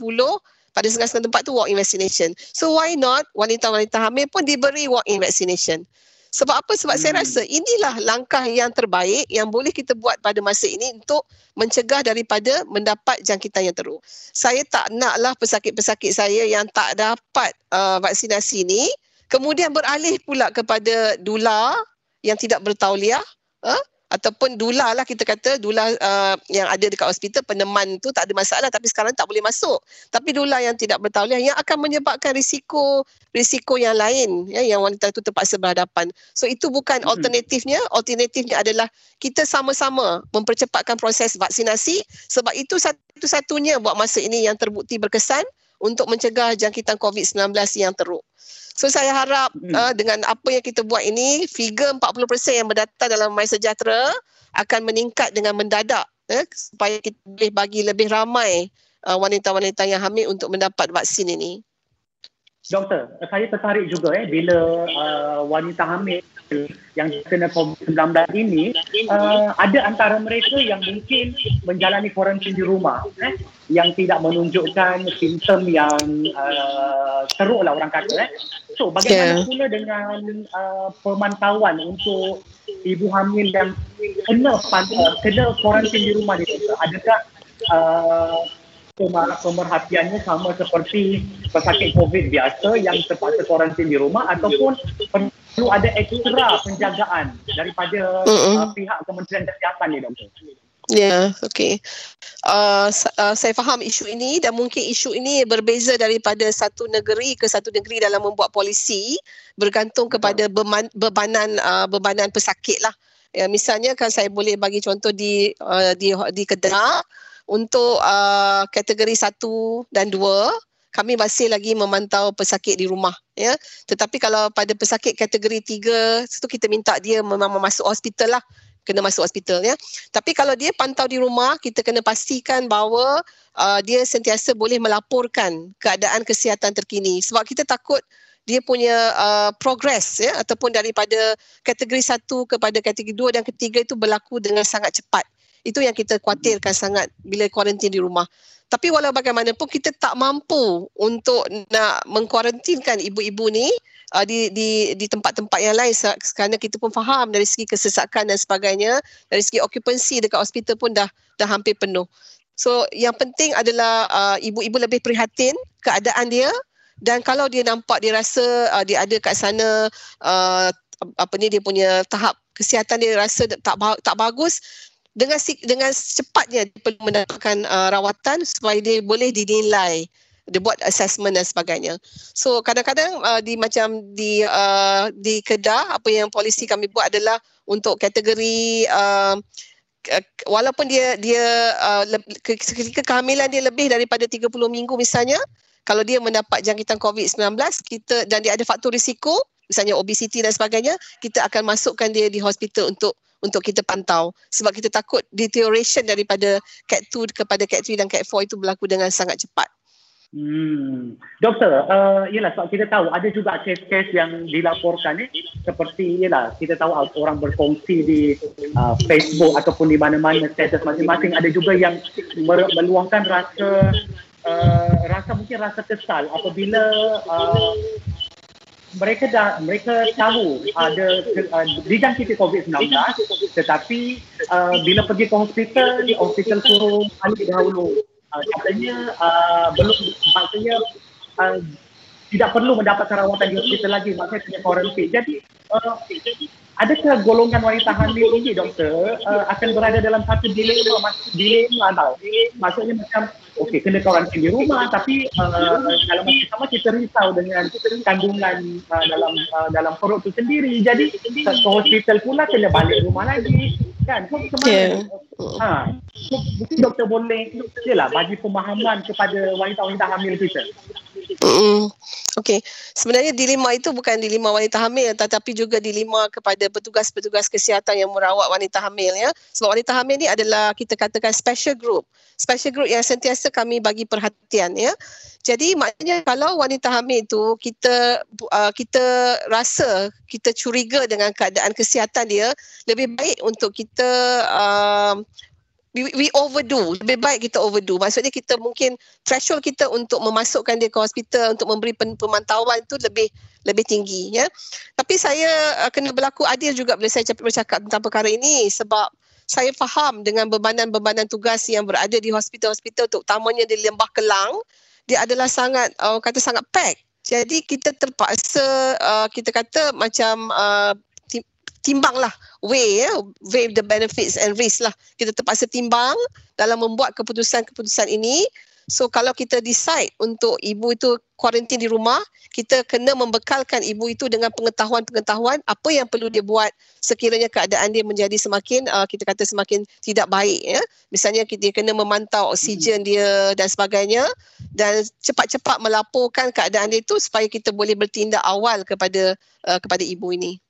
pada setengah-setengah tempat tu walk-in vaccination. So why not wanita-wanita hamil pun diberi walk-in vaccination. Sebab apa? Sebab hmm. saya rasa inilah langkah yang terbaik yang boleh kita buat pada masa ini untuk mencegah daripada mendapat jangkitan yang teruk. Saya tak naklah pesakit-pesakit saya yang tak dapat uh, vaksinasi ini kemudian beralih pula kepada dula yang tidak bertauliah. Uh, ataupun dula lah kita kata dula uh, yang ada dekat hospital peneman tu tak ada masalah tapi sekarang tak boleh masuk. Tapi dula yang tidak bertauliah yang akan menyebabkan risiko risiko yang lain ya yang wanita itu terpaksa berhadapan. So itu bukan hmm. alternatifnya. Alternatifnya adalah kita sama-sama mempercepatkan proses vaksinasi. Sebab itu satu-satunya buat masa ini yang terbukti berkesan untuk mencegah jangkitan COVID-19 yang teruk. So saya harap hmm. uh, dengan apa yang kita buat ini, figure 40% yang berdata dalam My Sejahtera akan meningkat dengan mendadak eh, supaya kita boleh bagi lebih ramai uh, wanita-wanita yang hamil untuk mendapat vaksin ini. Doktor, saya tertarik juga eh bila uh, wanita hamil yang kena COVID-19 ini uh, ada antara mereka yang mungkin menjalani kuarantin di rumah eh yang tidak menunjukkan simptom yang uh, teruk lah orang kata eh. So bagaimana yeah. pula dengan uh, pemantauan untuk ibu hamil yang kena uh, kena kuarantin di rumah ni adakah uh, pemerhatiannya sama seperti pesakit COVID biasa yang terpaksa kuarantin di rumah ataupun perlu ada ekstra penjagaan daripada uh, pihak Kementerian Kesihatan ni doktor. Ya, yeah, okey. Uh, uh, saya faham isu ini dan mungkin isu ini berbeza daripada satu negeri ke satu negeri dalam membuat polisi bergantung kepada beban, bebanan uh, bebanan pesakit lah. Ya, misalnya kan saya boleh bagi contoh di uh, di di Kedah untuk uh, kategori satu dan dua kami masih lagi memantau pesakit di rumah ya. Tetapi kalau pada pesakit kategori tiga itu kita minta dia memang masuk hospital lah. Kena masuk hospital ya. Tapi kalau dia pantau di rumah kita kena pastikan bahawa uh, dia sentiasa boleh melaporkan keadaan kesihatan terkini. Sebab kita takut dia punya uh, progress ya ataupun daripada kategori satu kepada kategori dua dan ketiga itu berlaku dengan sangat cepat itu yang kita khawatirkan sangat bila kuarantin di rumah. Tapi walau bagaimanapun kita tak mampu untuk nak mengkuarantinkan ibu-ibu ni uh, di di di tempat-tempat yang lain kerana kita pun faham dari segi kesesakan dan sebagainya, dari segi okupansi dekat hospital pun dah dah hampir penuh. So yang penting adalah uh, ibu-ibu lebih prihatin keadaan dia dan kalau dia nampak dia rasa uh, dia ada kat sana uh, apa ni dia punya tahap kesihatan dia rasa tak tak bagus dengan dengan cepatnya dia perlu mendapatkan uh, rawatan supaya dia boleh dinilai dia buat assessment dan sebagainya. So kadang-kadang uh, di macam di uh, di Kedah apa yang polisi kami buat adalah untuk kategori uh, walaupun dia dia uh, ketika kehamilan dia lebih daripada 30 minggu misalnya kalau dia mendapat jangkitan COVID-19 kita dan dia ada faktor risiko misalnya obesiti dan sebagainya kita akan masukkan dia di hospital untuk untuk kita pantau sebab kita takut deterioration daripada cat 2 kepada cat 3 dan cat 4 itu berlaku dengan sangat cepat. Hmm. Doktor, uh, yalah sebab kita tahu ada juga kes-kes yang dilaporkan eh, seperti yalah kita tahu orang berkongsi di uh, Facebook ataupun di mana-mana status masing-masing ada juga yang meluangkan rasa uh, rasa mungkin rasa kesal apabila uh, mereka dah mereka tahu ada uh, dijangkiti COVID-19 tetapi uh, bila pergi ke hospital hospital suruh balik dahulu. uh, katanya uh, belum maksudnya uh, tidak perlu mendapat rawatan di hospital lagi maksudnya kena quarantine. Jadi uh, adakah golongan wanita hamil ini doktor uh, akan berada dalam satu dilema dilema tau? Maksudnya macam okey. Kena karantin di rumah tapi uh, dalam masa sama kita risau dengan kandungan uh, dalam uh, dalam perut tu sendiri. Jadi ke hospital pula kena balik rumah lagi. Kan? So macam mana? Yeah. ha. So, mungkin doktor boleh yalah bagi pemahaman kepada wanita-wanita hamil kita. Mm, Okey, sebenarnya dilema itu bukan dilema wanita hamil tetapi juga dilema kepada petugas-petugas kesihatan yang merawat wanita hamil ya. Sebab wanita hamil ni adalah kita katakan special group. Special group yang sentiasa kami bagi perhatian ya. Jadi maknanya kalau wanita hamil itu kita uh, kita rasa kita curiga dengan keadaan kesihatan dia, lebih baik untuk kita uh, we, overdo. Lebih baik kita overdo. Maksudnya kita mungkin threshold kita untuk memasukkan dia ke hospital untuk memberi pemantauan itu lebih lebih tinggi ya. Tapi saya uh, kena berlaku adil juga bila saya bercakap tentang perkara ini sebab saya faham dengan bebanan-bebanan tugas yang berada di hospital-hospital terutamanya di Lembah Kelang dia adalah sangat uh, kata sangat pack jadi kita terpaksa uh, kita kata macam uh, timbanglah weigh ya weigh the benefits and risk lah. Kita terpaksa timbang dalam membuat keputusan-keputusan ini so kalau kita decide untuk ibu itu kuarantin di rumah kita kena membekalkan ibu itu dengan pengetahuan-pengetahuan apa yang perlu dia buat sekiranya keadaan dia menjadi semakin uh, kita kata semakin tidak baik ya. Misalnya dia kena memantau oksigen dia dan sebagainya dan cepat-cepat melaporkan keadaan dia itu supaya kita boleh bertindak awal kepada uh, kepada ibu ini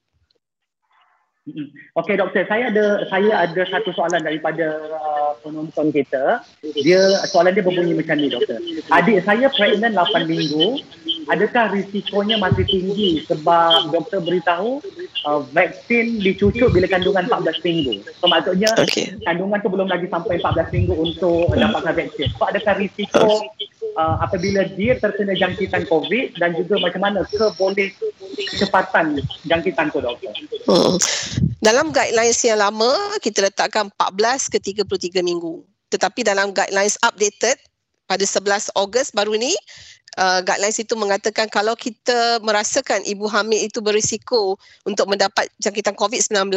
Okey doktor, saya ada saya ada satu soalan daripada uh, penonton kita. Dia soalan dia berbunyi macam ni doktor. Adik saya pregnant 8 minggu adakah risikonya masih tinggi sebab doktor beritahu uh, vaksin dicucuk bila kandungan 14 minggu. So maksudnya Okey. kandungan tu belum lagi sampai 14 minggu untuk dapatkan vaksin. So adakah risiko uh, apabila dia terkena jangkitan COVID dan juga macam mana ke boleh kecepatan jangkitan tu doktor? Hmm. Dalam guidelines yang lama kita letakkan 14 ke 33 minggu. Tetapi dalam guidelines updated pada 11 Ogos baru ni uh, guidelines itu mengatakan kalau kita merasakan ibu hamil itu berisiko untuk mendapat jangkitan COVID-19,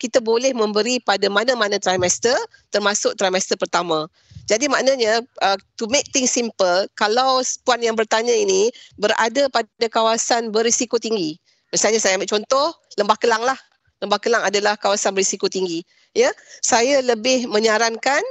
kita boleh memberi pada mana-mana trimester termasuk trimester pertama. Jadi maknanya uh, to make things simple, kalau puan yang bertanya ini berada pada kawasan berisiko tinggi. Misalnya saya ambil contoh Lembah Kelang lah. Lembah Kelang adalah kawasan berisiko tinggi. Ya, saya lebih menyarankan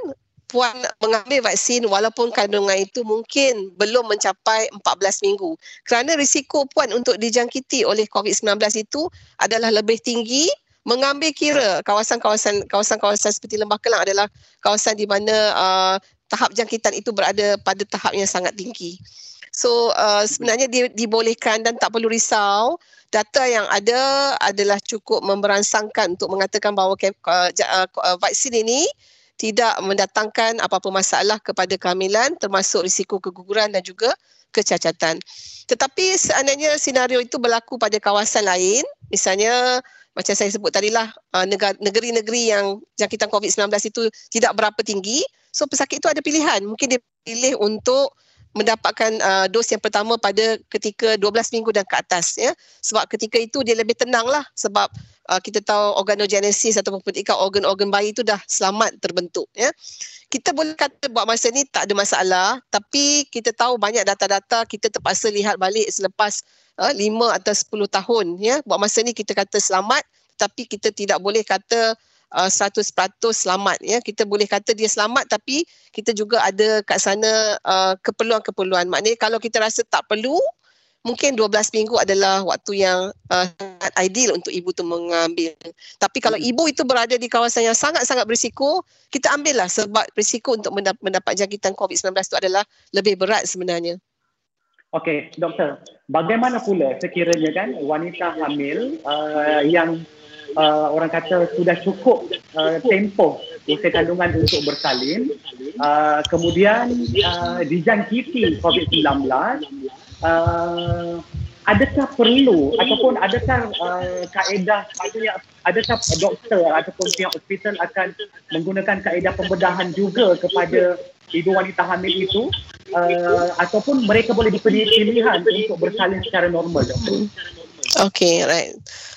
puan mengambil vaksin walaupun kandungan itu mungkin belum mencapai 14 minggu. Kerana risiko puan untuk dijangkiti oleh COVID-19 itu adalah lebih tinggi mengambil kira kawasan-kawasan kawasan-kawasan seperti Lembah Kelang adalah kawasan di mana uh, tahap jangkitan itu berada pada tahap yang sangat tinggi. So uh, sebenarnya di, dibolehkan dan tak perlu risau. Data yang ada adalah cukup memberansangkan untuk mengatakan bahawa uh, uh, vaksin ini tidak mendatangkan apa-apa masalah kepada kehamilan termasuk risiko keguguran dan juga kecacatan. Tetapi seandainya senario itu berlaku pada kawasan lain, misalnya macam saya sebut tadi lah, uh, negeri-negeri yang jangkitan COVID-19 itu tidak berapa tinggi, so pesakit itu ada pilihan. Mungkin dia pilih untuk mendapatkan uh, dos yang pertama pada ketika 12 minggu dan ke atas ya. Sebab ketika itu dia lebih tenang lah sebab uh, kita tahu organogenesis ataupun petikan organ-organ bayi itu dah selamat terbentuk ya. Kita boleh kata buat masa ni tak ada masalah tapi kita tahu banyak data-data kita terpaksa lihat balik selepas uh, 5 atau 10 tahun ya. Buat masa ni kita kata selamat tapi kita tidak boleh kata uh, 100% selamat ya kita boleh kata dia selamat tapi kita juga ada kat sana uh, keperluan-keperluan maknanya kalau kita rasa tak perlu mungkin 12 minggu adalah waktu yang uh, sangat ideal untuk ibu tu mengambil tapi kalau Hmm. ibu itu berada di kawasan yang sangat-sangat berisiko kita ambillah sebab risiko untuk mendap- mendapat jangkitan COVID-19 itu adalah lebih berat sebenarnya Okey, doktor. Bagaimana pula sekiranya kan wanita hamil uh, yang uh, orang kata sudah cukup uh, tempoh usia kandungan untuk bersalin, uh, kemudian uh, dijangkiti COVID-19, uh, adakah perlu ataupun adakah uh, kaedah adakah doktor ataupun pihak hospital akan menggunakan kaedah pembedahan juga kepada ibu wanita hamil itu? Uh, ataupun mereka boleh diberi pilihan untuk bersalin secara normal? doktor. Okay, right.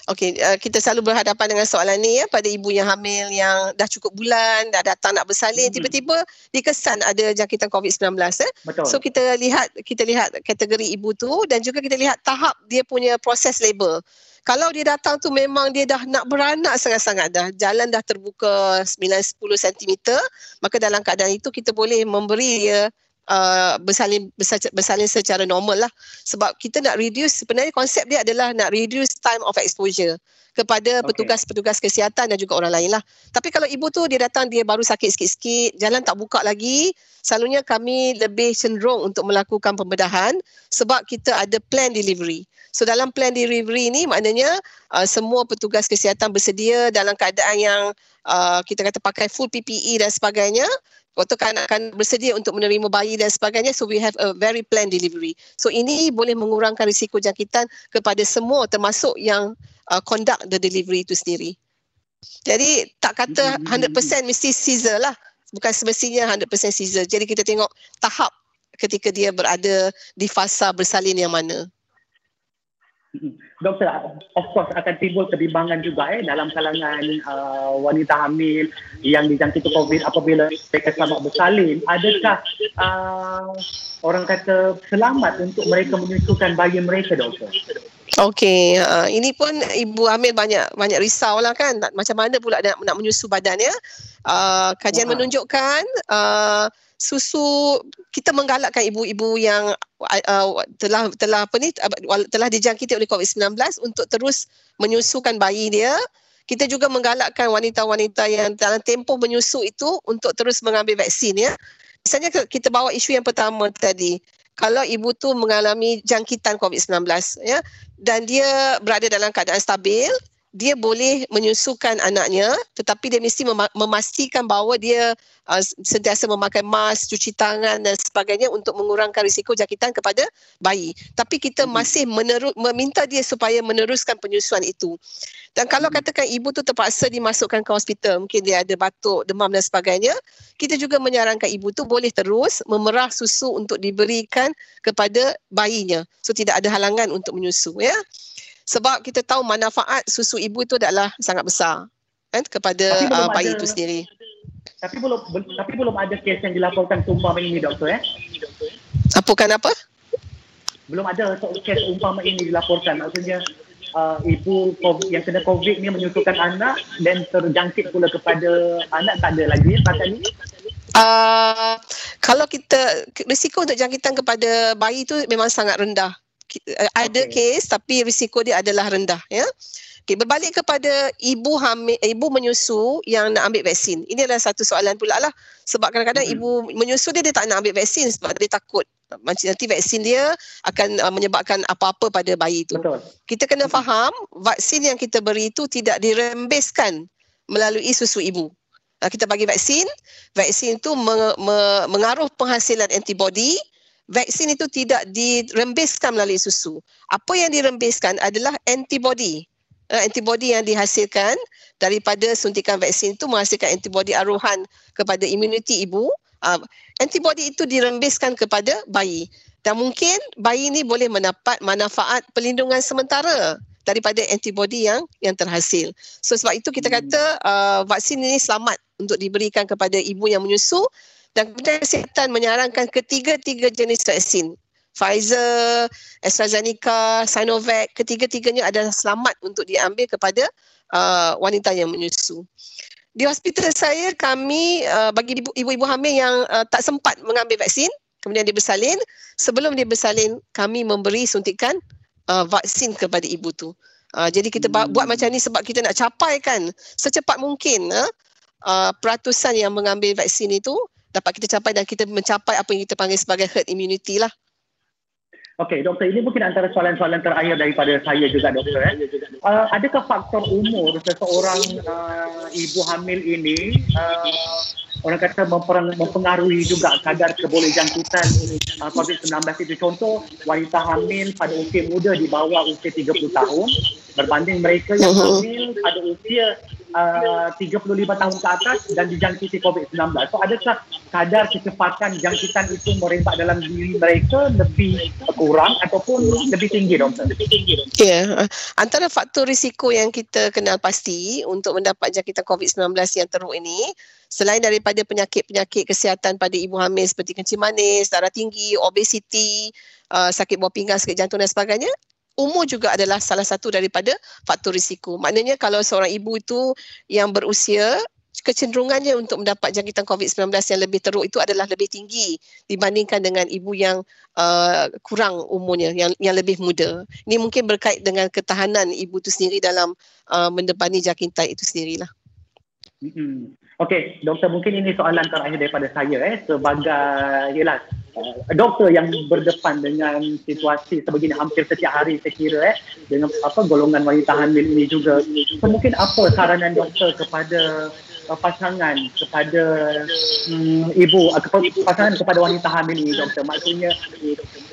Okay, uh, kita selalu berhadapan dengan soalan ni ya pada ibu yang hamil yang dah cukup bulan, dah datang nak bersalin, Mhm. tiba-tiba dikesan ada jangkitan COVID-19 eh. Betul. So kita lihat kita lihat kategori ibu tu dan juga kita lihat tahap dia punya proses labor. Kalau dia datang tu memang dia dah nak beranak sangat-sangat dah. Jalan dah terbuka 9-10 cm. Maka dalam keadaan itu kita boleh memberi dia uh, bersalin, bersalin, bersalin secara normal lah. Sebab kita nak reduce, sebenarnya konsep dia adalah nak reduce time of exposure kepada petugas-petugas kesihatan dan juga orang lain lah. Tapi kalau ibu tu dia datang dia baru sakit sikit-sikit, jalan tak buka lagi, selalunya kami lebih cenderung untuk melakukan pembedahan sebab kita ada plan delivery. So dalam plan delivery ni maknanya uh, semua petugas kesihatan bersedia dalam keadaan yang uh, kita kata pakai full PPE dan sebagainya. Waktu kanak-kanak bersedia untuk menerima bayi dan sebagainya. So we have a very planned delivery. So ini boleh mengurangkan risiko jangkitan kepada semua termasuk yang uh, conduct the delivery itu sendiri. Jadi tak kata Mhm. 100% mesti Caesar lah. Bukan semestinya 100% Caesar. Jadi kita tengok tahap ketika dia berada di fasa bersalin yang mana. Doktor, of course akan timbul kebimbangan juga eh dalam kalangan uh, wanita hamil yang dijangkiti COVID apabila mereka selamat bersalin. Adakah uh, orang kata selamat untuk mereka menyusukan bayi mereka, doktor? Okey, uh, ini pun ibu hamil banyak banyak risau lah kan. Macam mana pula nak, nak menyusu badannya. Uh, kajian Wah. menunjukkan uh, susu kita menggalakkan ibu-ibu yang uh, telah telah apa ni uh, telah dijangkiti oleh COVID-19 untuk terus menyusukan bayi dia. Kita juga menggalakkan wanita-wanita yang dalam tempoh menyusu itu untuk terus mengambil vaksin ya. Misalnya kita bawa isu yang pertama tadi. kalau ibu tu mengalami jangkitan COVID-19 ya dan dia berada dalam keadaan stabil dia boleh menyusukan anaknya tetapi dia mesti mem- memastikan bahawa dia uh, sentiasa memakai mask, cuci tangan dan sebagainya untuk mengurangkan risiko jangkitan kepada bayi. Tapi kita hmm. masih meneru- meminta dia supaya meneruskan penyusuan itu. Dan kalau hmm. katakan ibu tu terpaksa dimasukkan ke hospital, mungkin dia ada batuk, demam dan sebagainya, kita juga menyarankan ibu tu boleh terus memerah susu untuk diberikan kepada bayinya. So tidak ada halangan untuk menyusu ya sebab kita tahu manfaat susu ibu itu adalah sangat besar kan kepada uh, bayi itu sendiri. Tapi belum tapi belum ada kes yang dilaporkan seumpama ini doktor ya. Apa kan apa? Belum ada kes umpama ini dilaporkan. Maksudnya uh, ibu COVID, yang kena COVID ni menyusukan anak dan terjangkit pula kepada anak tak ada lagi setakat ni. Uh, kalau kita risiko untuk jangkitan kepada bayi itu memang sangat rendah ada okay. kes tapi risiko dia adalah rendah ya. Okey berbalik kepada ibu hamil ibu menyusu yang nak ambil vaksin. Ini adalah satu soalan pula lah sebab kadang-kadang hmm. ibu menyusu dia dia tak nak ambil vaksin sebab dia takut macam nanti vaksin dia akan uh, menyebabkan apa-apa pada bayi itu. Betul. Kita kena faham vaksin yang kita beri itu tidak dirembeskan melalui susu ibu. Uh, kita bagi vaksin, vaksin itu meng- meng- mengaruh penghasilan antibody vaksin itu tidak dirembeskan melalui susu. Apa yang dirembeskan adalah antibody. Uh, antibody yang dihasilkan daripada suntikan vaksin itu menghasilkan antibody aruhan kepada imuniti ibu. Uh, antibody itu dirembeskan kepada bayi. Dan mungkin bayi ini boleh mendapat manfaat pelindungan sementara daripada antibody yang yang terhasil. So sebab itu kita kata uh, vaksin ini selamat untuk diberikan kepada ibu yang menyusu dan Kementerian Kesihatan menyarankan ketiga-tiga jenis vaksin. Pfizer, AstraZeneca, Sinovac, ketiga-tiganya adalah selamat untuk diambil kepada uh, wanita yang menyusu. Di hospital saya, kami uh, bagi ibu-ibu hamil yang uh, tak sempat mengambil vaksin, kemudian dia bersalin, sebelum dia bersalin, kami memberi suntikan uh, vaksin kepada ibu tu. Uh, jadi kita hmm. buat macam ni sebab kita nak capai kan secepat mungkin uh, uh, peratusan yang mengambil vaksin itu dapat kita capai dan kita mencapai apa yang kita panggil sebagai herd immunity lah. Okey, doktor, ini mungkin antara soalan-soalan terakhir daripada saya juga, doktor. Eh. Uh, adakah faktor umur seseorang uh, ibu hamil ini uh, orang kata mempengaruhi juga kadar kebolehjangkitan uh, COVID-19 itu? Contoh, wanita hamil pada usia muda di bawah usia 30 tahun berbanding mereka yang uh-huh. hamil pada usia uh, 35 tahun ke atas dan dijangkiti COVID-19. So adakah kadar kecepatan jangkitan itu merempak dalam diri mereka lebih kurang ataupun lebih tinggi doktor? Ya, yeah. antara faktor risiko yang kita kenal pasti untuk mendapat jangkitan COVID-19 yang teruk ini selain daripada penyakit-penyakit kesihatan pada ibu hamil seperti kencing manis, darah tinggi, obesiti, uh, sakit buah pinggang, sakit jantung dan sebagainya, umur juga adalah salah satu daripada faktor risiko. Maknanya kalau seorang ibu itu yang berusia kecenderungannya untuk mendapat jangkitan COVID-19 yang lebih teruk itu adalah lebih tinggi dibandingkan dengan ibu yang uh, kurang umurnya, yang yang lebih muda. Ini mungkin berkait dengan ketahanan ibu itu sendiri dalam uh, mendepani jangkitan itu sendirilah. Mm-hmm. Okey, doktor mungkin ini soalan terakhir daripada saya eh sebagai yalah uh, doktor yang berdepan dengan situasi sebegini hampir setiap hari saya kira eh dengan apa golongan wanita hamil ini juga. So, mungkin apa saranan doktor kepada uh, pasangan kepada um, ibu uh, pasangan kepada wanita hamil ini doktor maksudnya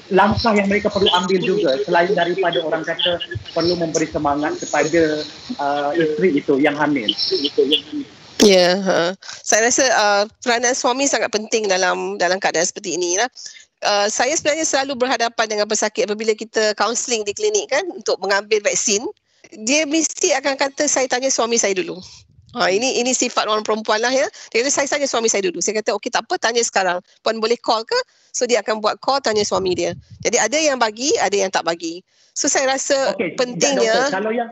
langkah yang mereka perlu ambil juga selain daripada orang kata perlu memberi semangat kepada uh, isteri itu yang hamil. Itu yang hamil. Ya, yeah, uh, saya rasa uh, peranan suami sangat penting dalam dalam keadaan seperti ini lah. Uh, saya sebenarnya selalu berhadapan dengan pesakit apabila kita counselling di klinik kan untuk mengambil vaksin. Dia mesti akan kata saya tanya suami saya dulu. Ha, ini ini sifat orang perempuan lah ya. Dia kata saya tanya suami saya dulu. Saya kata okey tak apa tanya sekarang. Puan boleh call ke? So dia akan buat call tanya suami dia. Jadi ada yang bagi, ada yang tak bagi. So saya rasa okay, pentingnya. Doktor, kalau yang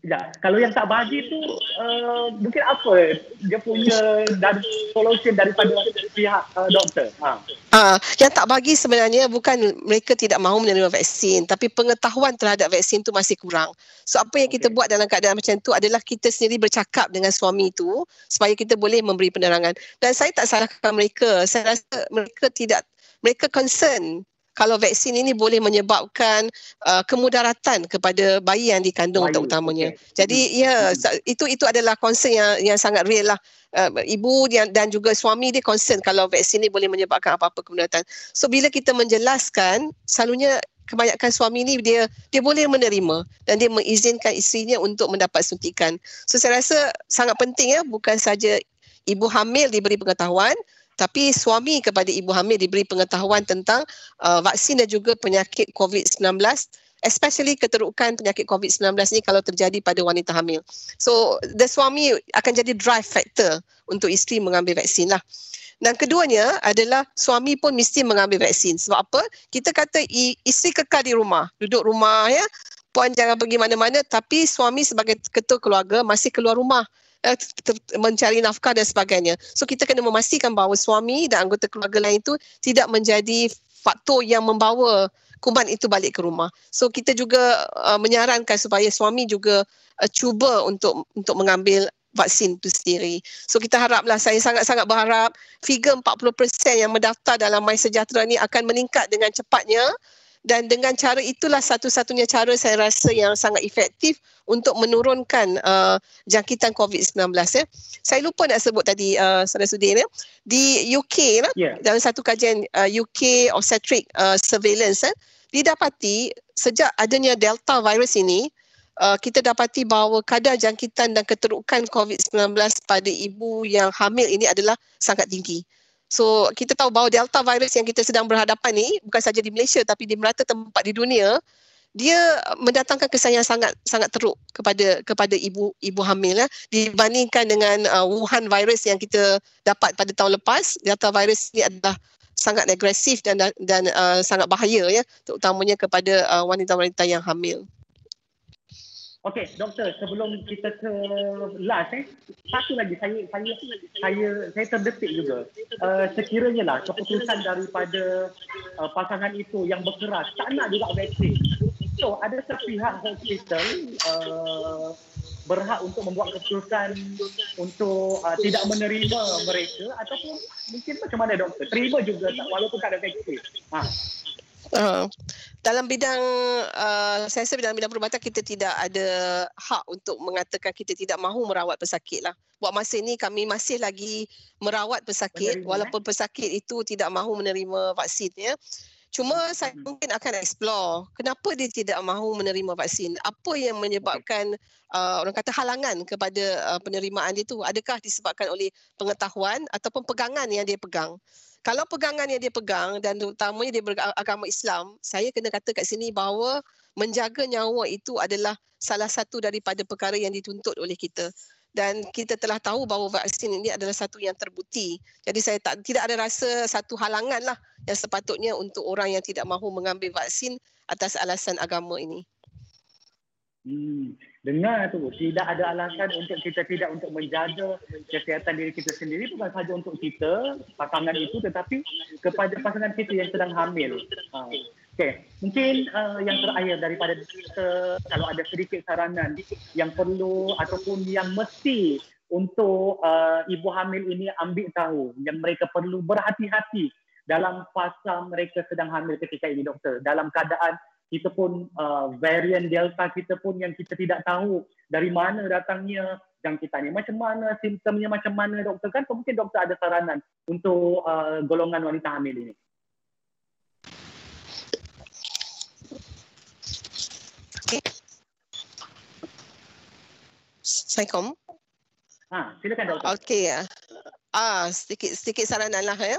Ya, kalau yang tak bagi tu uh, mungkin apa dia punya dan solution daripada pihak uh, doktor. Ha. Uh, yang tak bagi sebenarnya bukan mereka tidak mahu menerima vaksin tapi pengetahuan terhadap vaksin tu masih kurang. So apa yang kita okay. buat dalam keadaan macam tu adalah kita sendiri bercakap dengan suami tu supaya kita boleh memberi penerangan. Dan saya tak salahkan mereka. Saya rasa mereka tidak mereka concern kalau vaksin ini boleh menyebabkan uh, kemudaratan kepada bayi yang dikandung Bayi, terutamanya. okey. Jadi ya sa- itu itu adalah concern yang yang sangat real lah. Uh, ibu yang, dan juga suami dia concern kalau vaksin ini boleh menyebabkan apa-apa kemudaratan. So bila kita menjelaskan selalunya kebanyakan suami ni dia dia boleh menerima dan dia mengizinkan isterinya untuk mendapat suntikan. So saya rasa sangat penting ya bukan saja ibu hamil diberi pengetahuan tapi suami kepada ibu hamil diberi pengetahuan tentang uh, vaksin dan juga penyakit COVID-19 especially keterukan penyakit COVID-19 ni kalau terjadi pada wanita hamil. So the suami akan jadi drive factor untuk isteri mengambil vaksin lah. Dan keduanya adalah suami pun mesti mengambil vaksin. Sebab apa? Kita kata isteri kekal di rumah, duduk rumah ya. Puan jangan pergi mana-mana tapi suami sebagai ketua keluarga masih keluar rumah eh, mencari nafkah dan sebagainya. So kita kena memastikan bahawa suami dan anggota keluarga lain itu tidak menjadi faktor yang membawa kuman itu balik ke rumah. So kita juga uh, menyarankan supaya suami juga uh, cuba untuk untuk mengambil vaksin itu sendiri. So kita haraplah saya sangat-sangat berharap figure 40% yang mendaftar dalam My Sejahtera ni akan meningkat dengan cepatnya dan dengan cara itulah satu-satunya cara saya rasa yang sangat efektif untuk menurunkan uh, jangkitan COVID-19 ya. Saya lupa nak sebut tadi uh, Saudara Sudin ya. Di UK lah, Ya. dalam satu kajian uh, UK obstetric uh, surveillance eh, didapati sejak adanya delta virus ini uh, kita dapati bahawa kadar jangkitan dan keterukan COVID-19 pada ibu yang hamil ini adalah sangat tinggi. So kita tahu bahawa delta virus yang kita sedang berhadapan ni bukan saja di Malaysia tapi di merata tempat di dunia dia mendatangkan kesan yang sangat sangat teruk kepada kepada ibu ibu hamil ya dibandingkan dengan uh, Wuhan virus yang kita dapat pada tahun lepas delta virus ini adalah sangat agresif dan dan uh, sangat bahaya ya terutamanya kepada uh, wanita-wanita yang hamil. Okey, doktor, sebelum kita ke last eh, satu lagi saya saya saya saya terdetik juga. Uh, sekiranya lah keputusan daripada uh, pasangan itu yang berkeras tak nak juga vaksin. So, ada sepihak hospital uh, berhak untuk membuat keputusan untuk uh, tidak menerima mereka ataupun mungkin macam mana doktor? Terima juga tak walaupun tak ada vaksin. Ha. Uh, dalam bidang uh, saya rasa dalam bidang perubatan kita tidak ada hak untuk mengatakan kita tidak mahu merawat pesakit lah. Buat masa ini kami masih lagi merawat pesakit Menerima, walaupun pesakit itu tidak mahu menerima vaksin ya. Cuma saya Hmm. mungkin akan explore kenapa dia tidak mahu menerima vaksin. Apa yang menyebabkan uh, orang kata halangan kepada uh, penerimaan dia tu? Adakah disebabkan oleh pengetahuan ataupun pegangan yang dia pegang? Kalau pegangan yang dia pegang dan terutamanya dia beragama Islam, saya kena kata kat sini bahawa menjaga nyawa itu adalah salah satu daripada perkara yang dituntut oleh kita. Dan kita telah tahu bahawa vaksin ini adalah satu yang terbukti. Jadi saya tak tidak ada rasa satu halangan lah yang sepatutnya untuk orang yang tidak mahu mengambil vaksin atas alasan agama ini. Hmm, dengar tu tidak ada alasan untuk kita tidak untuk menjaga kesihatan diri kita sendiri bukan sahaja untuk kita pasangan itu tetapi kepada pasangan kita yang sedang hamil. Ha. Okey, mungkin uh, yang terakhir daripada kalau ada sedikit saranan yang perlu ataupun yang mesti untuk uh, ibu hamil ini ambil tahu yang mereka perlu berhati-hati dalam fasa mereka sedang hamil ketika ini doktor. Dalam keadaan kita pun uh, varian delta kita pun yang kita tidak tahu dari mana datangnya jangkitannya macam mana simptomnya macam mana doktor? Kan mungkin doktor ada saranan untuk uh, golongan wanita hamil ini Assalamualaikum. ha silakan doktor Okey ya. Ah, sedikit sedikit saranan lah ya.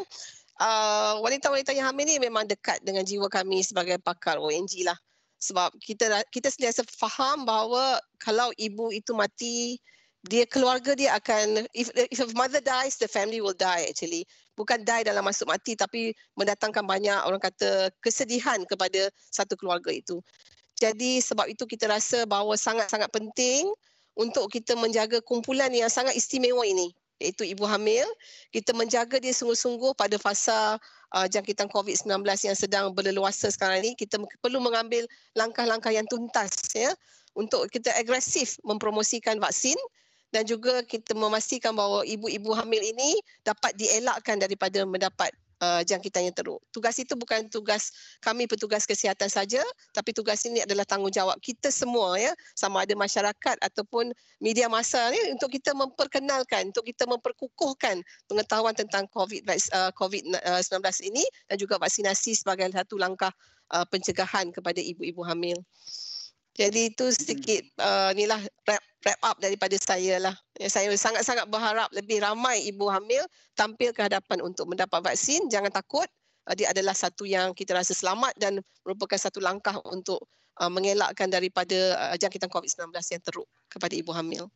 Uh, wanita-wanita yang hamil ni memang dekat dengan jiwa kami sebagai pakar ONG lah. Sebab kita kita sentiasa faham bahawa kalau ibu itu mati, dia keluarga dia akan if if a mother dies, the family will die actually. Bukan die dalam masuk mati tapi mendatangkan banyak orang kata kesedihan kepada satu keluarga itu. Jadi sebab itu kita rasa bahawa sangat-sangat penting untuk kita menjaga kumpulan yang sangat istimewa ini iaitu ibu hamil. Kita menjaga dia sungguh-sungguh pada fasa uh, jangkitan COVID-19 yang sedang berleluasa sekarang ini. Kita perlu mengambil langkah-langkah yang tuntas ya untuk kita agresif mempromosikan vaksin. Dan juga kita memastikan bahawa ibu-ibu hamil ini dapat dielakkan daripada mendapat uh, jangkitan yang teruk. Tugas itu bukan tugas kami petugas kesihatan saja, tapi tugas ini adalah tanggungjawab kita semua ya, sama ada masyarakat ataupun media masa ni untuk kita memperkenalkan, untuk kita memperkukuhkan pengetahuan tentang COVID uh, COVID-19 ini dan juga vaksinasi sebagai satu langkah uh, pencegahan kepada ibu-ibu hamil. Jadi itu sedikit uh, inilah wrap, wrap up daripada saya lah. Ya, saya sangat-sangat berharap lebih ramai ibu hamil tampil ke hadapan untuk mendapat vaksin. Jangan takut. Uh, dia adalah satu yang kita rasa selamat dan merupakan satu langkah untuk uh, mengelakkan daripada uh, jangkitan COVID-19 yang teruk kepada ibu hamil.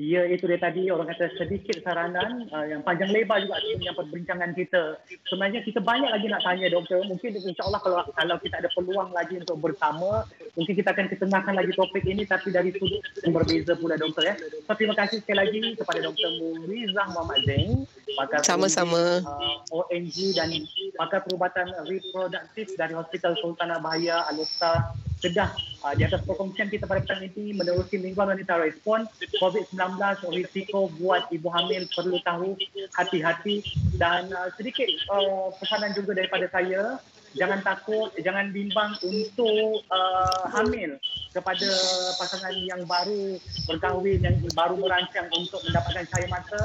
Ya, itu dia tadi orang kata sedikit saranan uh, yang panjang lebar juga sebenarnya perbincangan kita. Sebenarnya kita banyak lagi nak tanya doktor. Mungkin insyaAllah kalau kalau kita ada peluang lagi untuk bersama, mungkin kita akan ketengahkan lagi topik ini tapi dari sudut yang berbeza pula doktor ya. So, terima kasih sekali lagi kepada Dr. Murizah Muhammad Zain. Pakar Sama-sama. Uh, ONG dan pakar perubatan reproduktif dari Hospital Sultanah Bahaya Al-Usta Kedah uh, di atas perkongsian kita pada petang ini menerusi lingkungan wanita respon COVID-19 risiko buat ibu hamil perlu tahu hati-hati dan uh, sedikit uh, pesanan juga daripada saya. Jangan takut jangan bimbang untuk uh, hamil kepada pasangan yang baru berkahwin yang baru merancang untuk mendapatkan cahaya mata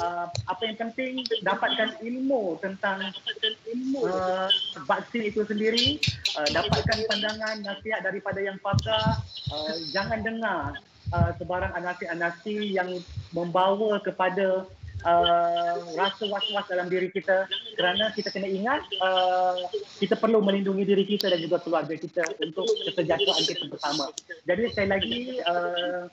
uh, apa yang penting dapatkan ilmu tentang uh, vaksin itu sendiri uh, dapatkan pandangan nasihat daripada yang pakar uh, jangan dengar uh, sebarang anasi-anasi yang membawa kepada uh, rasa was-was dalam diri kita kerana kita kena ingat uh, kita perlu melindungi diri kita dan juga keluarga kita untuk kesejahteraan kita bersama. Jadi sekali lagi uh,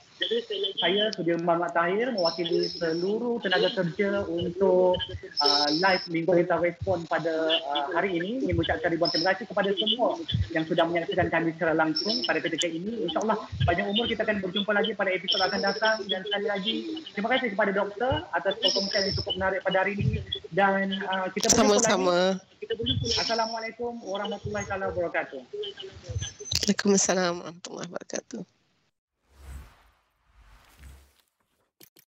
saya Sudirman Muhammad Tahir mewakili seluruh tenaga kerja untuk uh, live Minggu Kita Respon pada uh, hari ini ingin mengucapkan ribuan terima kasih kepada semua yang sudah menyaksikan kami secara langsung pada ketika ini. InsyaAllah panjang umur kita akan berjumpa lagi pada episod akan datang dan sekali lagi terima kasih kepada doktor atas perkongsian yang cukup menarik pada hari ini dan uh, kita sama-sama. Assalamualaikum warahmatullahi wabarakatuh. Waalaikumsalam warahmatullahi wabarakatuh.